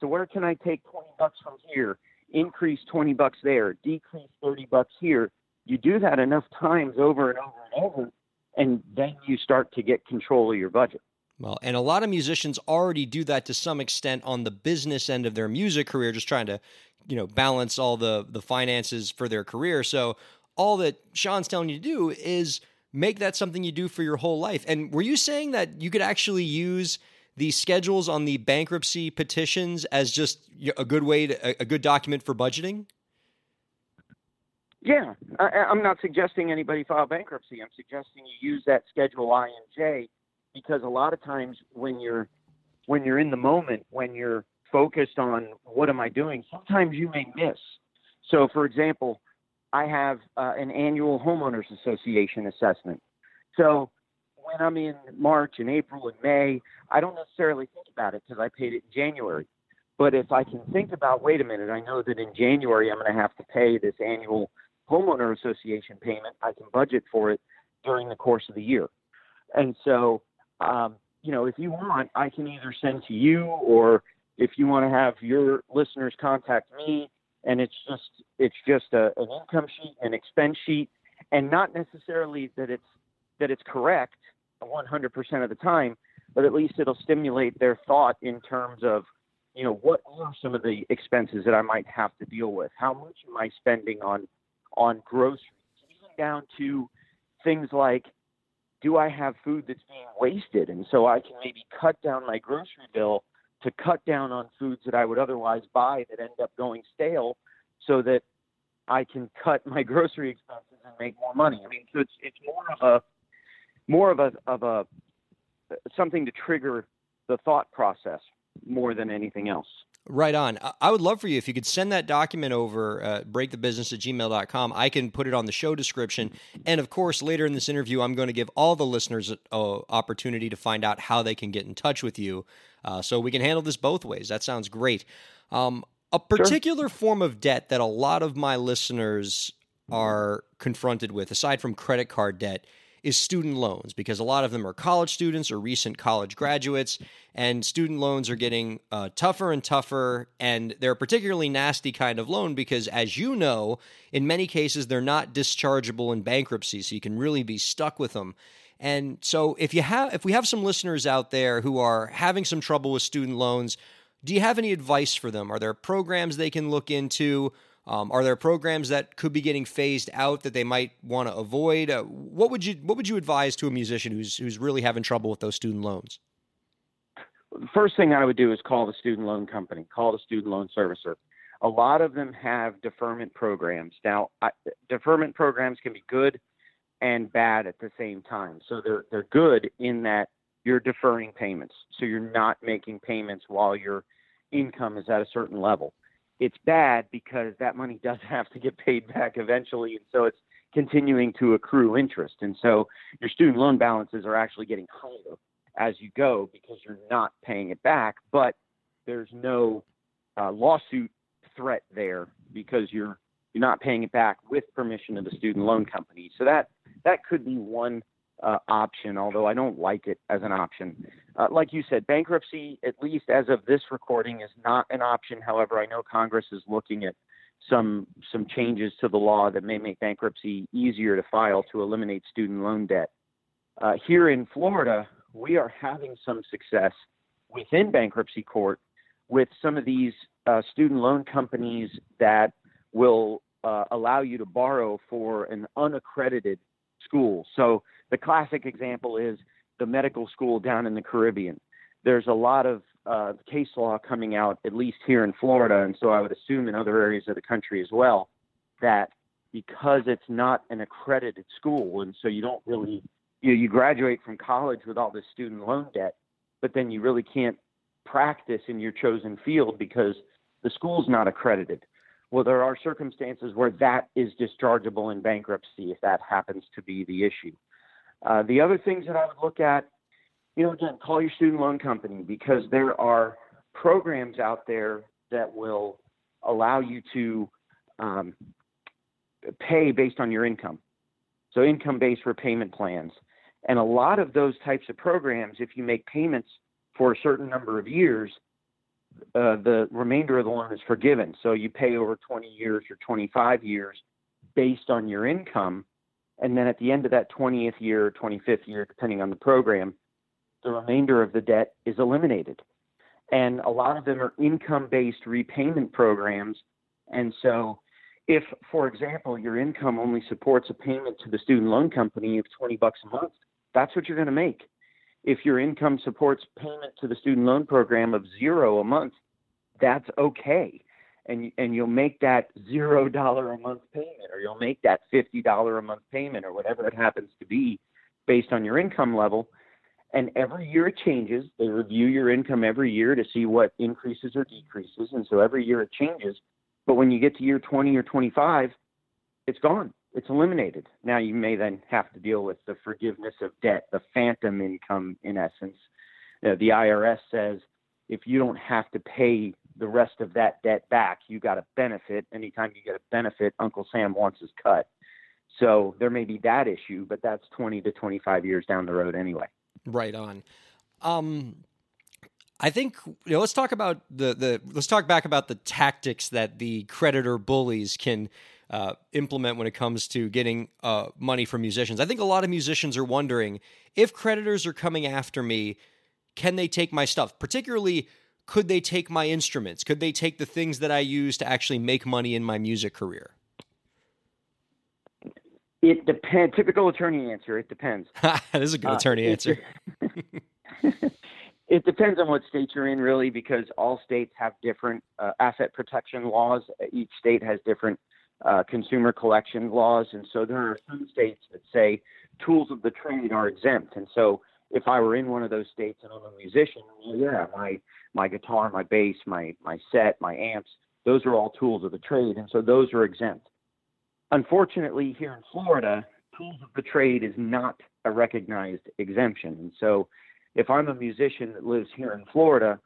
So where can I take 20 bucks from here, increase 20 bucks there, decrease 30 bucks here? You do that enough times over and over and over and then you start to get control of your budget. Well, and a lot of musicians already do that to some extent on the business end of their music career, just trying to, you know, balance all the the finances for their career. So all that Shawn's telling you to do is make that something you do for your whole life. And were you saying that you could actually use the schedules on the bankruptcy petitions as just a good way to a good document for budgeting? Yeah, I, am not suggesting anybody file bankruptcy. I'm suggesting you use that Schedule I and J because a lot of times when you're when you're in the moment, when you're focused on what am I doing, sometimes you may miss. So, for example, I have uh, an annual homeowners association assessment. So, when I'm in March and April and May, I don't necessarily think about it because I paid it in January. But if I can think about, wait a minute, I know that in January I'm going to have to pay this annual homeowner association payment. I can budget for it during the course of the year. And so um, you know, if you want, I can either send to you or if you want to have your listeners contact me and it's just it's just a, an income sheet, an expense sheet, and not necessarily that it's that it's correct 100% of the time, but at least it'll stimulate their thought in terms of you know what are some of the expenses that I might have to deal with? How much am I spending on on groceries? Down to things like do I have food that's being wasted? And so I can maybe cut down my grocery bill to cut down on foods that I would otherwise buy that end up going stale so that I can cut my grocery expenses and make more money. I mean, so it's it's more of a more of a of a something to trigger the thought process more than anything else. Right on. I would love for you if you could send that document over, uh, breakthebusiness at gmail.com. I can put it on the show description. And of course, later in this interview, I'm going to give all the listeners an opportunity to find out how they can get in touch with you. Uh, so we can handle this both ways. That sounds great. Um, a particular sure. form of debt that a lot of my listeners are confronted with, aside from credit card debt, is student loans because a lot of them are college students or recent college graduates, and student loans are getting uh, tougher and tougher. And they're a particularly nasty kind of loan because, as you know, in many cases, they're not dischargeable in bankruptcy, so you can really be stuck with them. And so, if you have, if we have some listeners out there who are having some trouble with student loans, do you have any advice for them? Are there programs they can look into? Um, are there programs that could be getting phased out that they might want to avoid? Uh, what would you What would you advise to a musician who's who's really having trouble with those student loans? The first thing I would do is call the student loan company, call the student loan servicer. A lot of them have deferment programs. Now, I, deferment programs can be good and bad at the same time. So they're they're good in that you're deferring payments, so you're not making payments while your income is at a certain level it's bad because that money does have to get paid back eventually, and so it's continuing to accrue interest. And so your student loan balances are actually getting higher as you go because you're not paying it back, but there's no uh, lawsuit threat there because you're you're not paying it back with permission of the student loan company. So that that could be one uh, option, although I don't like it as an option. Uh, like you said, bankruptcy, at least as of this recording, is not an option. However, I know Congress is looking at some some changes to the law that may make bankruptcy easier to file to eliminate student loan debt. Uh, here in Florida, we are having some success within bankruptcy court with some of these uh, student loan companies that will uh, allow you to borrow for an unaccredited school. So the classic example is the medical school down in the Caribbean. There's a lot of uh, case law coming out, at least here in Florida, and so I would assume in other areas of the country as well, that because it's not an accredited school, and so you don't really you you graduate from college with all this student loan debt, but then you really can't practice in your chosen field because the school's not accredited. Well, there are circumstances where that is dischargeable in bankruptcy if that happens to be the issue. Uh, the other things that I would look at, you know, again, call your student loan company because there are programs out there that will allow you to um, pay based on your income. So, income based repayment plans. And a lot of those types of programs, if you make payments for a certain number of years, uh, the remainder of the loan is forgiven. So you pay over 20 years or 25 years based on your income. And then at the end of that 20th year, or 25th year, depending on the program, the remainder of the debt is eliminated. And a lot of them are income based repayment programs. And so, if, for example, your income only supports a payment to the student loan company of 20 bucks a month, that's what you're going to make if your income supports payment to the student loan program of zero a month, that's okay. And, and you'll make that zero dollar a month payment, or you'll make that fifty dollar a month payment, or whatever it happens to be, based on your income level. And every year it changes. They review your income every year to see what increases or decreases, and so every year it changes. But when you get to year 20 or 25, it's gone it's eliminated. Now you may then have to deal with the forgiveness of debt, the phantom income in essence. Uh, the IRS says if you don't have to pay the rest of that debt back, you got a benefit. Anytime you get a benefit, Uncle Sam wants his cut. So there may be that issue, but that's 20 to 25 years down the road anyway. Right on. Um, I think you know, let's talk about the the let's talk back about the tactics that the creditor bullies can uh, implement when it comes to getting uh, money from musicians. I think a lot of musicians are wondering if creditors are coming after me, can they take my stuff? Particularly, could they take my instruments? Could they take the things that I use to actually make money in my music career? It depends. Typical attorney answer. It depends. that is a good uh, attorney uh, answer. it depends on what state you're in, really, because all states have different uh, asset protection laws. Each state has different uh, consumer collection laws. And so there are some states that say tools of the trade are exempt. And so if I were in one of those states and I'm a musician, well, yeah, my my guitar, my bass, my my set, my amps, those are all tools of the trade, and so those are exempt. Unfortunately, here in Florida, tools of the trade is not a recognized exemption. And so if I'm a musician that lives here in Florida,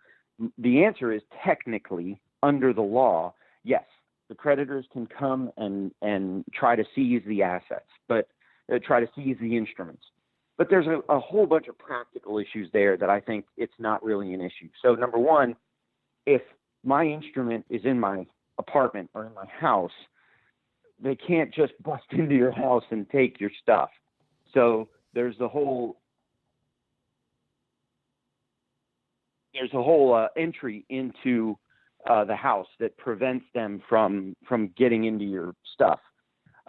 the answer is technically under the law, yes, the creditors can come and and try to seize the assets, but uh, try to seize the instruments. But there's a, a whole bunch of practical issues there that I think it's not really an issue. So number one, if my instrument is in my apartment or in my house, they can't just bust into your house and take your stuff. So there's the whole there's a whole uh, entry into uh, the house that prevents them from from getting into your stuff.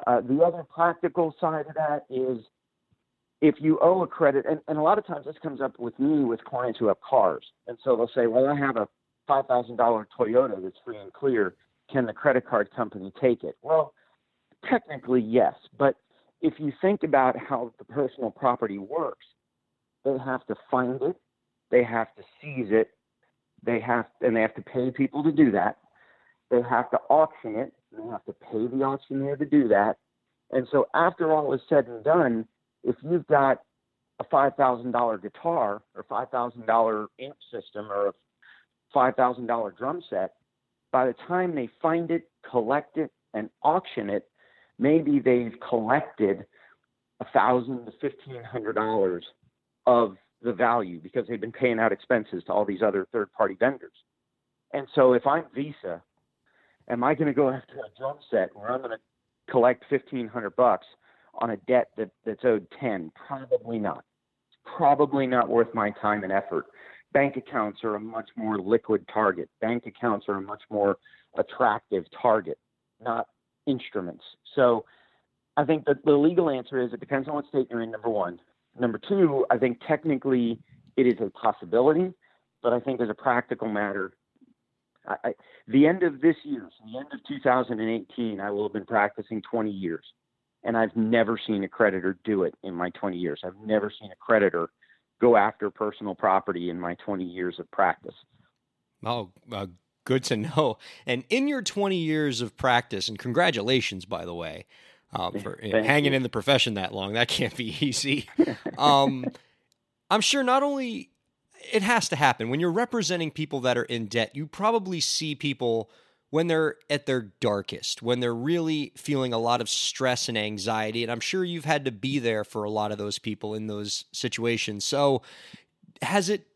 Uh, the other practical side of that is if you owe a credit, and, and a lot of times this comes up with me with clients who have cars, and so they'll say, "Well, I have a five thousand dollar Toyota that's free and clear. Can the credit card company take it?" Well, technically yes, but if you think about how the personal property works, they have to find it, they have to seize it, they have and they have to pay people to do that. They have to auction it. They have to pay the auctioneer to do that. And so after all is said and done, if you've got a five thousand dollar guitar or five thousand dollar amp system or a five thousand dollar drum set, by the time they find it, collect it, and auction it, maybe they've collected a thousand to fifteen hundred dollars of the value because they've been paying out expenses to all these other third party vendors. And so if I'm Visa, am I going to go after a drum set where I'm going to collect fifteen hundred bucks on a debt that, that's owed ten? Probably not. Probably not worth my time and effort. Bank accounts are a much more liquid target. Bank accounts are a much more attractive target, not instruments. So I think that the legal answer is it depends on what state you're in, number one. Number two, I think technically it is a possibility, but I think as a practical matter, I, I, the end of this year, so the end of 2018, I will have been practicing 20 years, and I've never seen a creditor do it in my 20 years. I've never seen a creditor go after personal property in my 20 years of practice. Oh, uh, good to know. And in your 20 years of practice, and congratulations, by the way, um, for hanging you. in the profession that long. That can't be easy. um, I'm sure not only it has to happen when you're representing people that are in debt, you probably see people when they're at their darkest, when they're really feeling a lot of stress and anxiety. And I'm sure you've had to be there for a lot of those people in those situations. So, has it,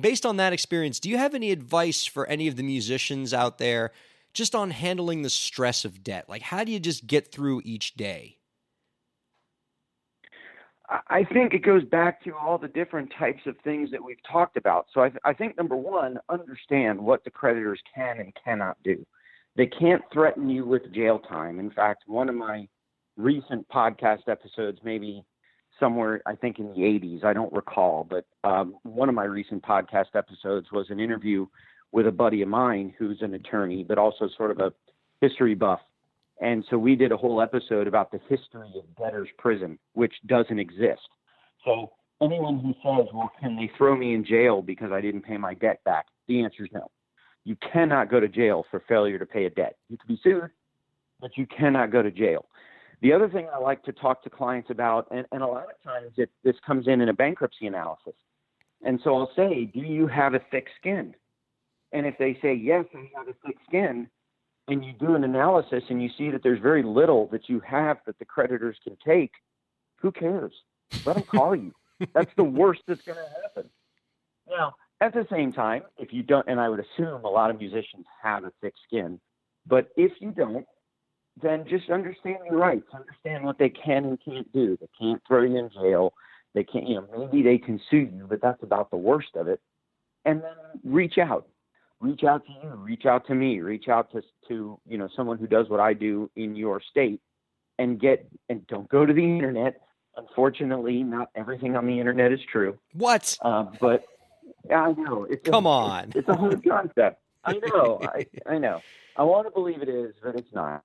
based on that experience, do you have any advice for any of the musicians out there just on handling the stress of debt? Like, how do you just get through each day? I think it goes back to all the different types of things that we've talked about. So I, th- I, think number one, understand what the creditors can and cannot do. They can't threaten you with jail time. In fact, one of my recent podcast episodes, maybe somewhere I think in the 80s, I don't recall, but um, one of my recent podcast episodes was an interview with a buddy of mine who's an attorney, but also sort of a history buff. And so we did a whole episode about the history of debtor's prison, which doesn't exist. So anyone who says, well, can they throw me in jail because I didn't pay my debt back? The answer is no. You cannot go to jail for failure to pay a debt. You can be sued, but you cannot go to jail. The other thing I like to talk to clients about, and, and a lot of times it, this comes in in a bankruptcy analysis. And so I'll say, do you have a thick skin? And if they say, yes, I have a thick skin, and you do an analysis and you see that there's very little that you have that the creditors can take, who cares? Let them call you. That's the worst that's going to happen. Now, at the same time, if you don't, and I would assume a lot of musicians have a thick skin, but if you don't, then just understand your rights. Understand what they can and can't do. They can't throw you in jail. They can't, you know, maybe they can sue you, but that's about the worst of it. And then reach out reach out to you, reach out to me, reach out to to you know someone who does what I do in your state, and get and don't go to the internet. Unfortunately, not everything on the internet is true. What? Uh, but I know. It's Come a, on. It's, it's a hard concept. I know. I, I know. I want to believe it is, but it's not.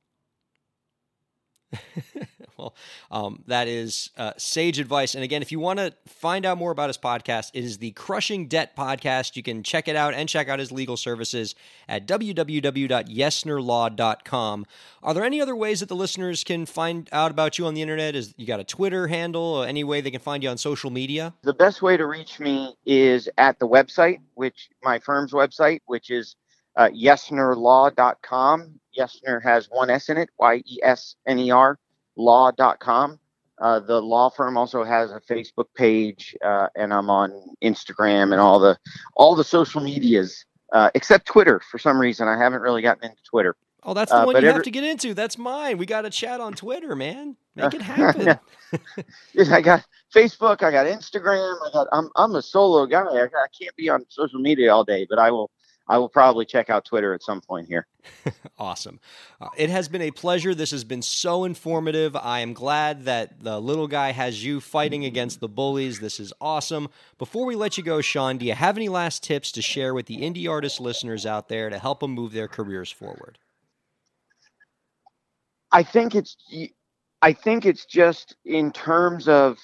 well, um, that is uh, sage advice. And again, if you want to find out more about his podcast, it is the Crushing Debt Podcast. You can check it out and check out his legal services at www.yesnerlaw.com. Are there any other ways that the listeners can find out about you on the internet? Is you got a Twitter handle or any way they can find you on social media? The best way to reach me is at the website, which my firm's website, which is uh, yesnerlaw.com. Yesner has one S in it, Y E S N E R, law.com. Uh, the law firm also has a Facebook page, uh, and I'm on Instagram and all the all the social medias, uh, except Twitter. For some reason, I haven't really gotten into Twitter. Oh, that's the uh, one you every- have to get into. That's mine. We got to chat on Twitter, man. Make it happen. I got Facebook. I got Instagram. I got. I'm I'm a solo guy. I, I can't be on social media all day, but I will I will probably check out Twitter at some point here. awesome. Uh, it has been a pleasure. This has been so informative. I am glad that the little guy has you fighting against the bullies. This is awesome. Before we let you go, Shawn, do you have any last tips to share with the indie artist listeners out there to help them move their careers forward? I think it's I think it's just in terms of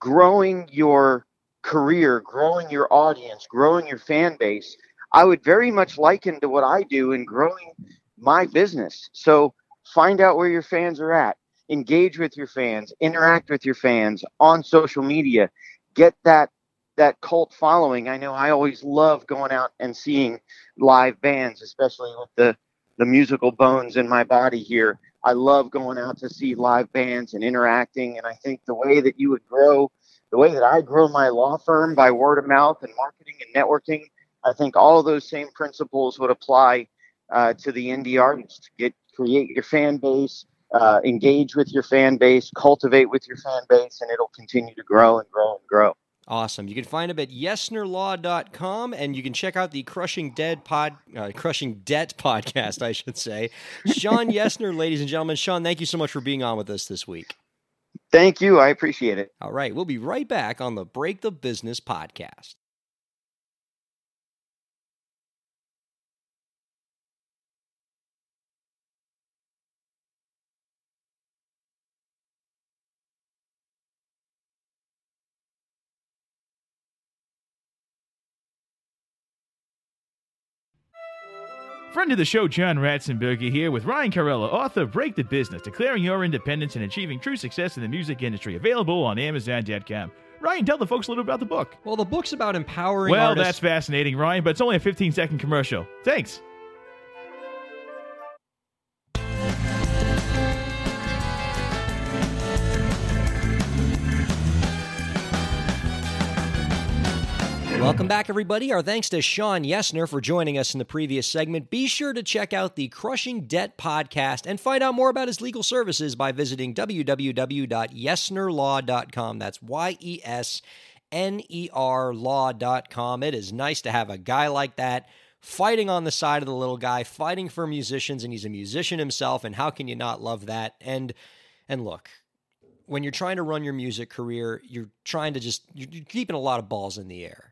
growing your career, growing your audience, growing your fan base I would very much liken to what I do in growing my business. So find out where your fans are at, engage with your fans, interact with your fans on social media, get that that cult following. I know I always love going out and seeing live bands, especially with the the musical bones in my body here. I love going out to see live bands and interacting. And I think the way that you would grow, the way that I grow my law firm by word of mouth and marketing and networking, I think all of those same principles would apply uh, to the indie artist. Get create your fan base, uh, engage with your fan base, cultivate with your fan base, and it'll continue to grow and grow and grow. Awesome. You can find him at yesnerlaw.com and you can check out the Crushing Dead pod uh, Crushing Debt podcast, I should say. Shawn Yesner, ladies and gentlemen. Shawn, thank you so much for being on with us this week. Thank you. I appreciate it. All right. We'll be right back on the Break the Business podcast. Friend of the show, John Ratzenberger here with Ryan Kairalla, author of Break the Business, Declaring Your Independence and Achieving True Success in the Music Industry, available on Amazon.com. Ryan, tell the folks a little about the book. Well, the book's about empowering Well, artists. that's fascinating, Ryan, but it's only a 15 second commercial. Thanks. Welcome back, everybody. Our thanks to Shawn Yesner for joining us in the previous segment. Be sure to check out the Crushing Debt podcast and find out more about his legal services by visiting www.yesnerlaw.com. That's Y E S N E R law.com. It is nice to have a guy like that fighting on the side of the little guy, fighting for musicians, and he's a musician himself. And how can you not love that? And and look, when you're trying to run your music career, you're trying to just you're keeping a lot of balls in the air.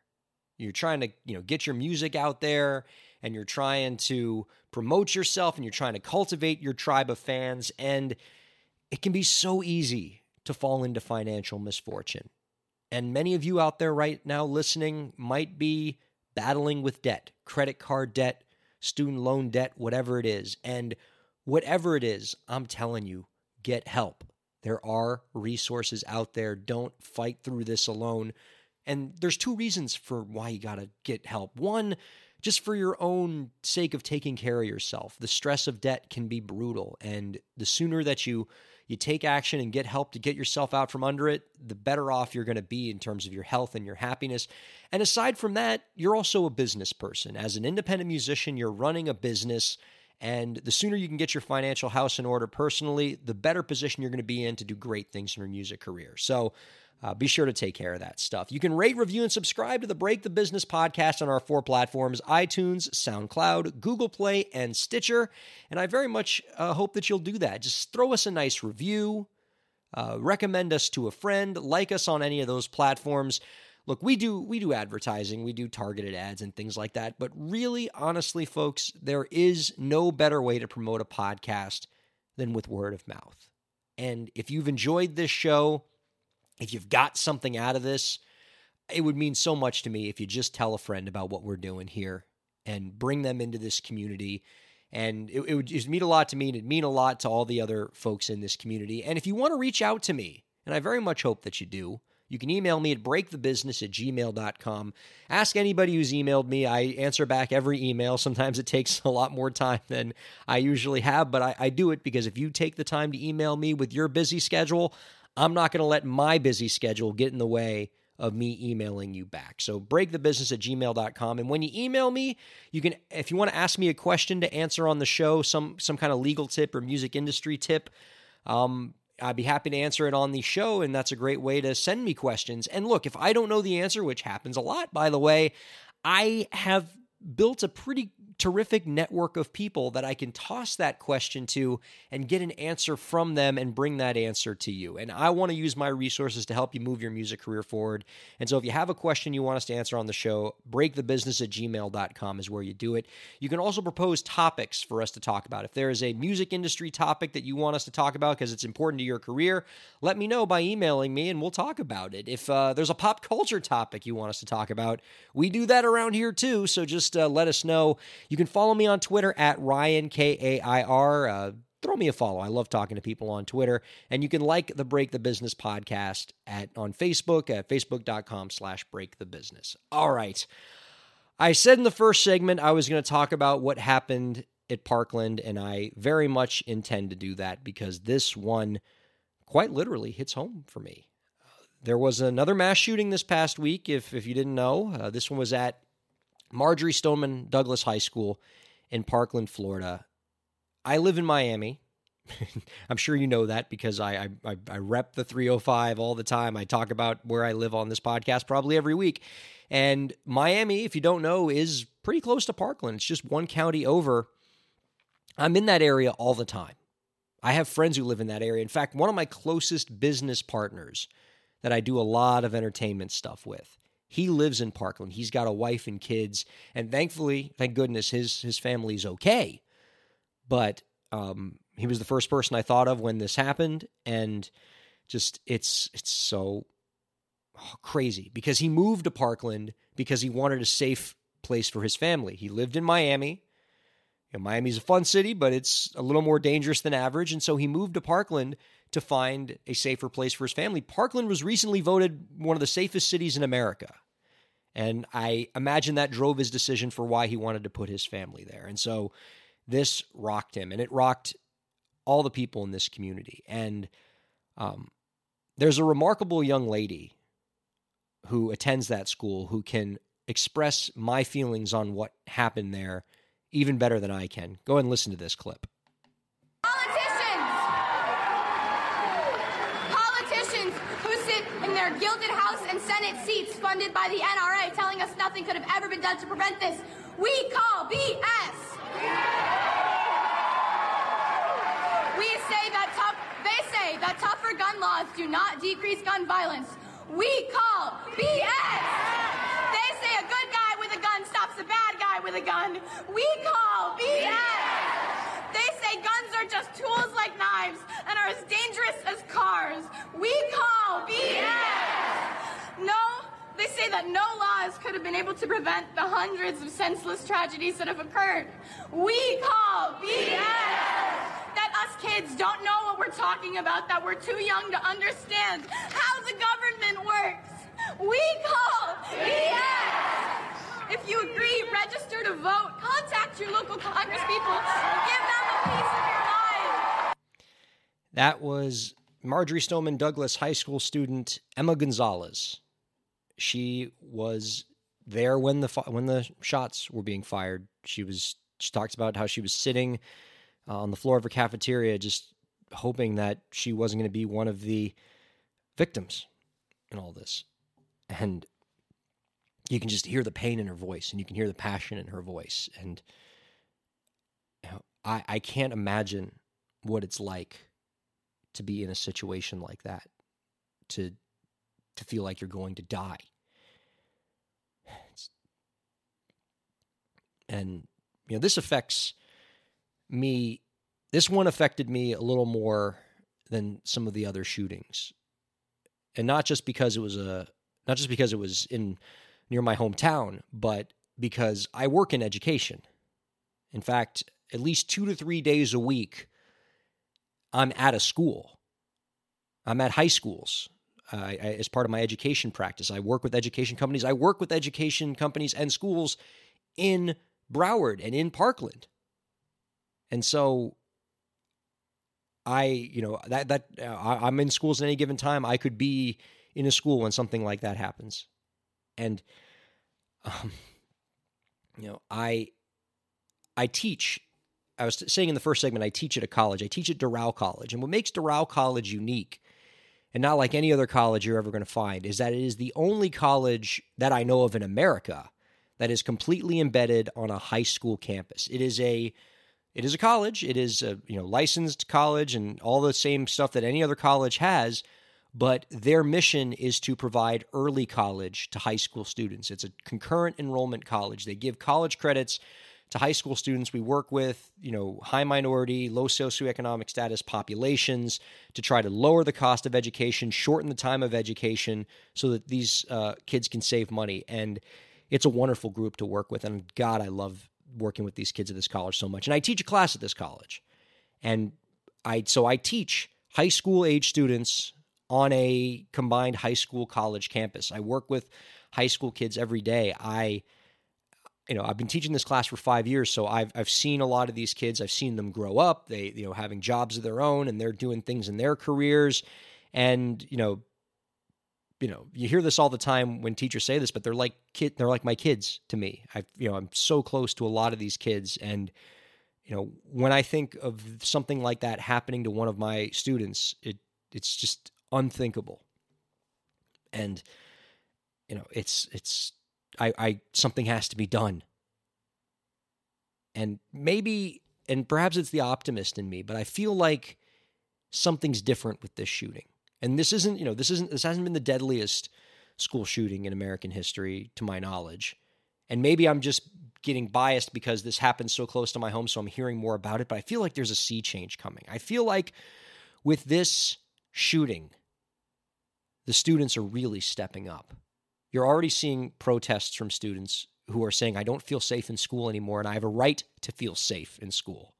You're trying to, you know, get your music out there and you're trying to promote yourself and you're trying to cultivate your tribe of fans and it can be so easy to fall into financial misfortune. And many of you out there right now listening might be battling with debt, credit card debt, student loan debt, whatever it is. And whatever it is, I'm telling you, get help. There are resources out there. Don't fight through this alone. And there's two reasons for why you got to get help. One, just for your own sake of taking care of yourself. The stress of debt can be brutal, and the sooner that you you take action and get help to get yourself out from under it, the better off you're going to be in terms of your health and your happiness. And aside from that, you're also a business person. As an independent musician, you're running a business. And the sooner you can get your financial house in order personally, the better position you're going to be in to do great things in your music career. So, uh, be sure to take care of that stuff. You can rate, review, and subscribe to the Break the Business podcast on our four platforms iTunes, SoundCloud, Google Play, and Stitcher. And I very much uh, hope that you'll do that. Just throw us a nice review, uh, recommend us to a friend, like us on any of those platforms. Look, we do we do advertising, we do targeted ads and things like that, but really honestly folks, there is no better way to promote a podcast than with word of mouth. And if you've enjoyed this show, if you've got something out of this, it would mean so much to me if you just tell a friend about what we're doing here and bring them into this community. And it, it would just mean a lot to me, and it'd mean a lot to all the other folks in this community. And if you want to reach out to me, and I very much hope that you do, you can email me at breakthebusiness at gmail.com. Ask anybody who's emailed me. I answer back every email. Sometimes it takes a lot more time than I usually have, but I, I do it because if you take the time to email me with your busy schedule, I'm not going to let my busy schedule get in the way of me emailing you back. So breakthebusiness at gmail.com. And when you email me, you can, if you want to ask me a question to answer on the show, some some kind of legal tip or music industry tip, um, I'd be happy to answer it on the show. And that's a great way to send me questions. And look, if I don't know the answer, which happens a lot, by the way, I have built a pretty terrific network of people that I can toss that question to and get an answer from them and bring that answer to you. And I want to use my resources to help you move your music career forward. And so if you have a question you want us to answer on the show, breakthebusiness at gmail.com is where you do it. You can also propose topics for us to talk about. If there is a music industry topic that you want us to talk about because it's important to your career, let me know by emailing me and we'll talk about it. If uh, there's a pop culture topic you want us to talk about, we do that around here too. So just uh, let us know. You can follow me on Twitter at Ryan K A I R. Uh, throw me a follow. I love talking to people on Twitter. And you can like the Break the Business podcast at on Facebook at facebook.com slash break the business. All right. I said in the first segment I was going to talk about what happened at Parkland, and I very much intend to do that because this one quite literally hits home for me. There was another mass shooting this past week, if, if you didn't know. Uh, this one was at Marjory Stoneman Douglas High School in Parkland, Florida. I live in Miami. I'm sure you know that because I, I I rep the 305 all the time. I talk about where I live on this podcast probably every week. And Miami, if you don't know, is pretty close to Parkland. It's just one county over. I'm in that area all the time. I have friends who live in that area. In fact, one of my closest business partners that I do a lot of entertainment stuff with. He lives in Parkland. He's got a wife and kids, and thankfully, thank goodness, his his family's okay. But um, he was the first person I thought of when this happened, and just it's it's so oh, crazy because he moved to Parkland because he wanted a safe place for his family. He lived in Miami. You know, Miami's a fun city, but it's a little more dangerous than average, and so he moved to Parkland to find a safer place for his family. Parkland was recently voted one of the safest cities in America. And I imagine that drove his decision for why he wanted to put his family there. And so this rocked him, and it rocked all the people in this community. And um, there's a remarkable young lady who attends that school who can express my feelings on what happened there even better than I can. Go and listen to this clip. Politicians! Politicians who sit in their gilded House and Senate seats funded by the NRA telling us nothing could have ever been done to prevent this. We call BS. We say that tough, they say that tougher gun laws do not decrease gun violence. We call BS. They say a good guy with a gun stops a bad guy with a gun. We call BS. They say guns are just tools like knives and are as dangerous as cars. We call BS. No, they say that no laws could have been able to prevent the hundreds of senseless tragedies that have occurred. We call BS. That us kids don't know what we're talking about, that we're too young to understand how the government works. We call BS. If you agree, register to vote. Contact your local congresspeople. Give them a piece of your mind. That was Marjory Stoneman Douglas High School student Emma Gonzalez. She was there when the when the shots were being fired. She was she talks about how she was sitting uh, on the floor of her cafeteria, just hoping that she wasn't going to be one of the victims in all this. And you can just hear the pain in her voice and you can hear the passion in her voice. And you know, I, I can't imagine what it's like to be in a situation like that to to feel like you're going to die. It's, and you know this affects me this one affected me a little more than some of the other shootings. And not just because it was a not just because it was in near my hometown, but because I work in education. In fact, at least two to three days a week, I'm at a school. I'm at high schools uh, I, as part of my education practice. I work with education companies. I work with education companies and schools in Broward and in Parkland. And so I, you know, that that uh, I'm in schools at any given time. I could be in a school when something like that happens. And um, you know, I I teach. I was saying in the first segment, I teach at a college. I teach at Doral College, and what makes Doral College unique, and not like any other college you're ever going to find, is that it is the only college that I know of in America that is completely embedded on a high school campus. It is a it is a college. It is a you know licensed college and all the same stuff that any other college has, but their mission is to provide early college to high school students. It's a concurrent enrollment college. They give college credits to high school students. We work with, you know, high minority, low socioeconomic status populations to try to lower the cost of education, shorten the time of education so that these uh, kids can save money. And it's a wonderful group to work with. And God, I love working with these kids at this college so much. And I teach a class at this college. And I so I teach high school age students on a combined high school college campus. I work with high school kids every day. I you know, I've been teaching this class for 5 years, so I've I've seen a lot of these kids. I've seen them grow up. They, you know, having jobs of their own and they're doing things in their careers and, you know, you know, you hear this all the time when teachers say this, but they're like kid they're like my kids to me. I you know, I'm so close to a lot of these kids and you know, when I think of something like that happening to one of my students, it it's just unthinkable. And you know, it's it's I, I something has to be done. And maybe and perhaps it's the optimist in me, but I feel like something's different with this shooting. And this isn't, you know, this isn't this hasn't been the deadliest school shooting in American history to my knowledge. And maybe I'm just getting biased because this happens so close to my home, so I'm hearing more about it. But I feel like there's a sea change coming. I feel like with this shooting, the students are really stepping up. You're already seeing protests from students who are saying, I don't feel safe in school anymore, and I have a right to feel safe in school.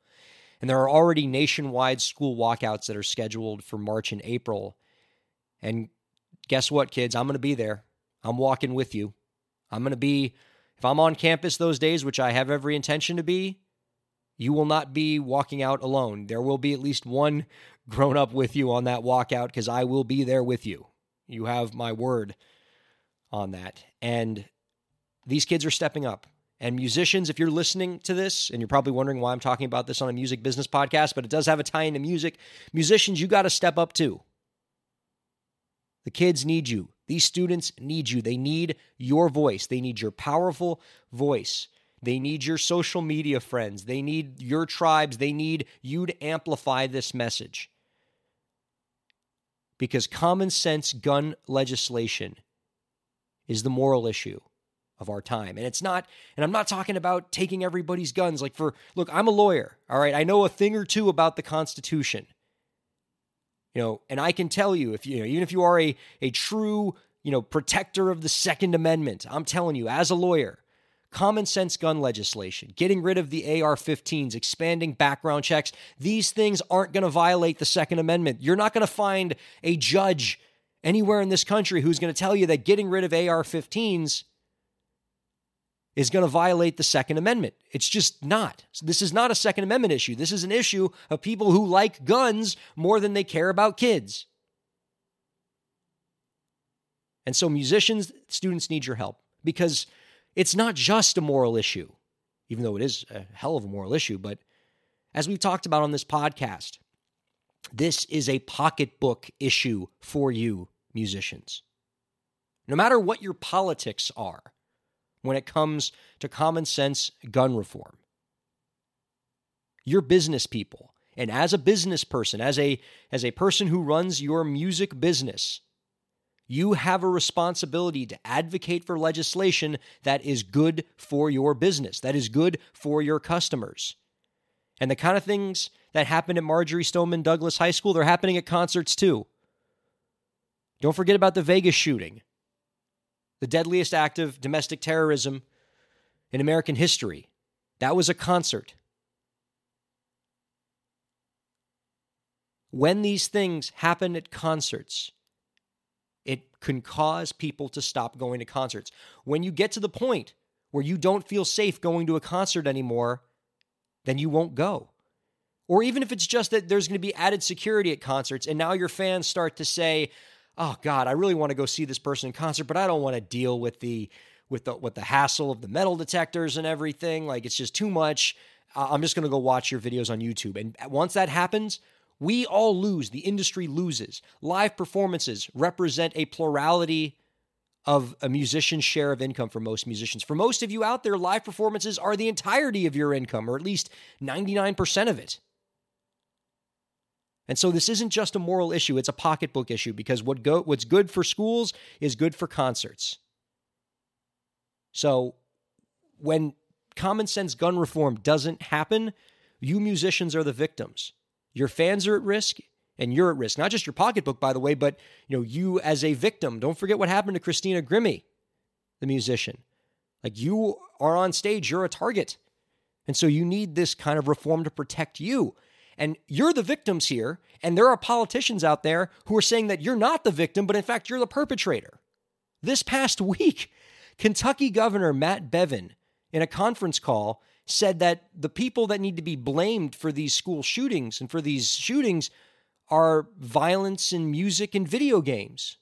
And there are already nationwide school walkouts that are scheduled for March and April. And guess what, kids? I'm going to be there. I'm walking with you. I'm going to be if I'm on campus those days, which I have every intention to be, you will not be walking out alone. There will be at least one grown up with you on that walkout because I will be there with you. You have my word on that. And these kids are stepping up. And musicians, if you're listening to this, and you're probably wondering why I'm talking about this on a music business podcast, but it does have a tie into music. Musicians, you got to step up too. The kids need you. These students need you. They need your voice. They need your powerful voice. They need your social media friends. They need your tribes. They need you to amplify this message. Because common sense gun legislation is the moral issue of our time. And it's not, and I'm not talking about taking everybody's guns. Like, for, look, I'm a lawyer, all right? I know a thing or two about the Constitution. You know, and I can tell you if you know, even if you are a a true, you know, protector of the Second Amendment, I'm telling you, as a lawyer, common sense gun legislation, getting rid of the AR 15s, expanding background checks, these things aren't going to violate the Second Amendment. You're not going to find a judge anywhere in this country who's going to tell you that getting rid of AR 15s is going to violate the Second Amendment. It's just not. This is not a Second Amendment issue. This is an issue of people who like guns more than they care about kids. And so, musicians, students need your help because it's not just a moral issue, even though it is a hell of a moral issue. But as we've talked about on this podcast, this is a pocketbook issue for you, musicians. No matter what your politics are, when it comes to common sense gun reform. You're business people. And as a business person, as a, as a person who runs your music business, you have a responsibility to advocate for legislation that is good for your business, that is good for your customers. And the kind of things that happened at Marjory Stoneman Douglas High School, they're happening at concerts too. Don't forget about the Vegas shooting the deadliest act of domestic terrorism in American history. That was a concert. When these things happen at concerts, it can cause people to stop going to concerts. When you get to the point where you don't feel safe going to a concert anymore, then you won't go. Or even if it's just that there's going to be added security at concerts, and now your fans start to say, oh God, I really want to go see this person in concert, but I don't want to deal with the with the with the hassle of the metal detectors and everything. Like it's just too much. I'm just going to go watch your videos on YouTube. And once that happens, we all lose. The industry loses. Live performances represent a plurality of a musician's share of income for most musicians. For most of you out there, live performances are the entirety of your income, or at least 99% of it. And so this isn't just a moral issue, it's a pocketbook issue because what go, what's good for schools is good for concerts. So when common sense gun reform doesn't happen, you musicians are the victims. Your fans are at risk and you're at risk. Not just your pocketbook by the way, but you know, you as a victim. Don't forget what happened to Christina Grimmie, the musician. Like you are on stage, you're a target. And so you need this kind of reform to protect you. And you're the victims here. And there are politicians out there who are saying that you're not the victim, but in fact, you're the perpetrator. This past week, Kentucky Governor Matt Bevin, in a conference call, said that the people that need to be blamed for these school shootings and for these shootings are violence and music and video games.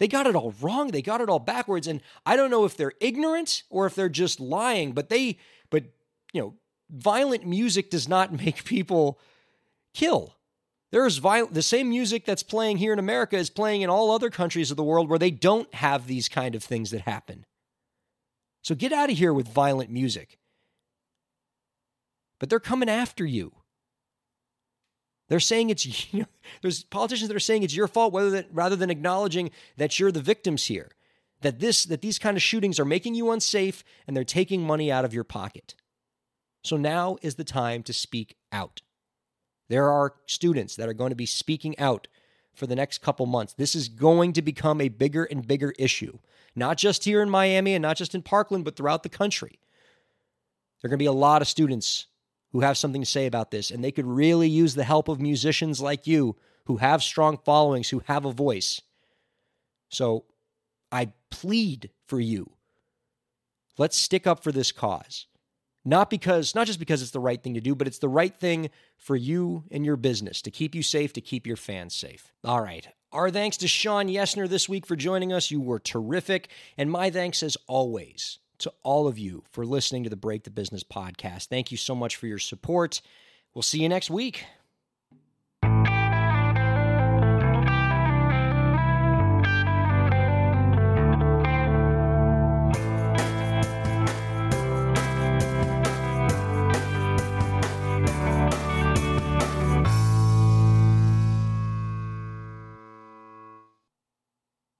They got it all wrong. They got it all backwards. And I don't know if they're ignorant or if they're just lying, but they, but, you know, violent music does not make people kill. There's violent, the same music that's playing here in America is playing in all other countries of the world where they don't have these kind of things that happen. So get out of here with violent music. But they're coming after you. They're saying it's you know, there's politicians that are saying it's your fault whether that, rather than acknowledging that you're the victims here. That this that these kind of shootings are making you unsafe and they're taking money out of your pocket. So now is the time to speak out. There are students that are going to be speaking out for the next couple months. This is going to become a bigger and bigger issue, not just here in Miami and not just in Parkland, but throughout the country. There are going to be a lot of students who have something to say about this, and they could really use the help of musicians like you who have strong followings, who have a voice. So I plead for you. Let's stick up for this cause. Not because not just because it's the right thing to do, but it's the right thing for you and your business to keep you safe, to keep your fans safe. All right. Our thanks to Shawn Yesner this week for joining us. You were terrific. And my thanks as always to all of you for listening to the Break the Business podcast. Thank you so much for your support. We'll see you next week.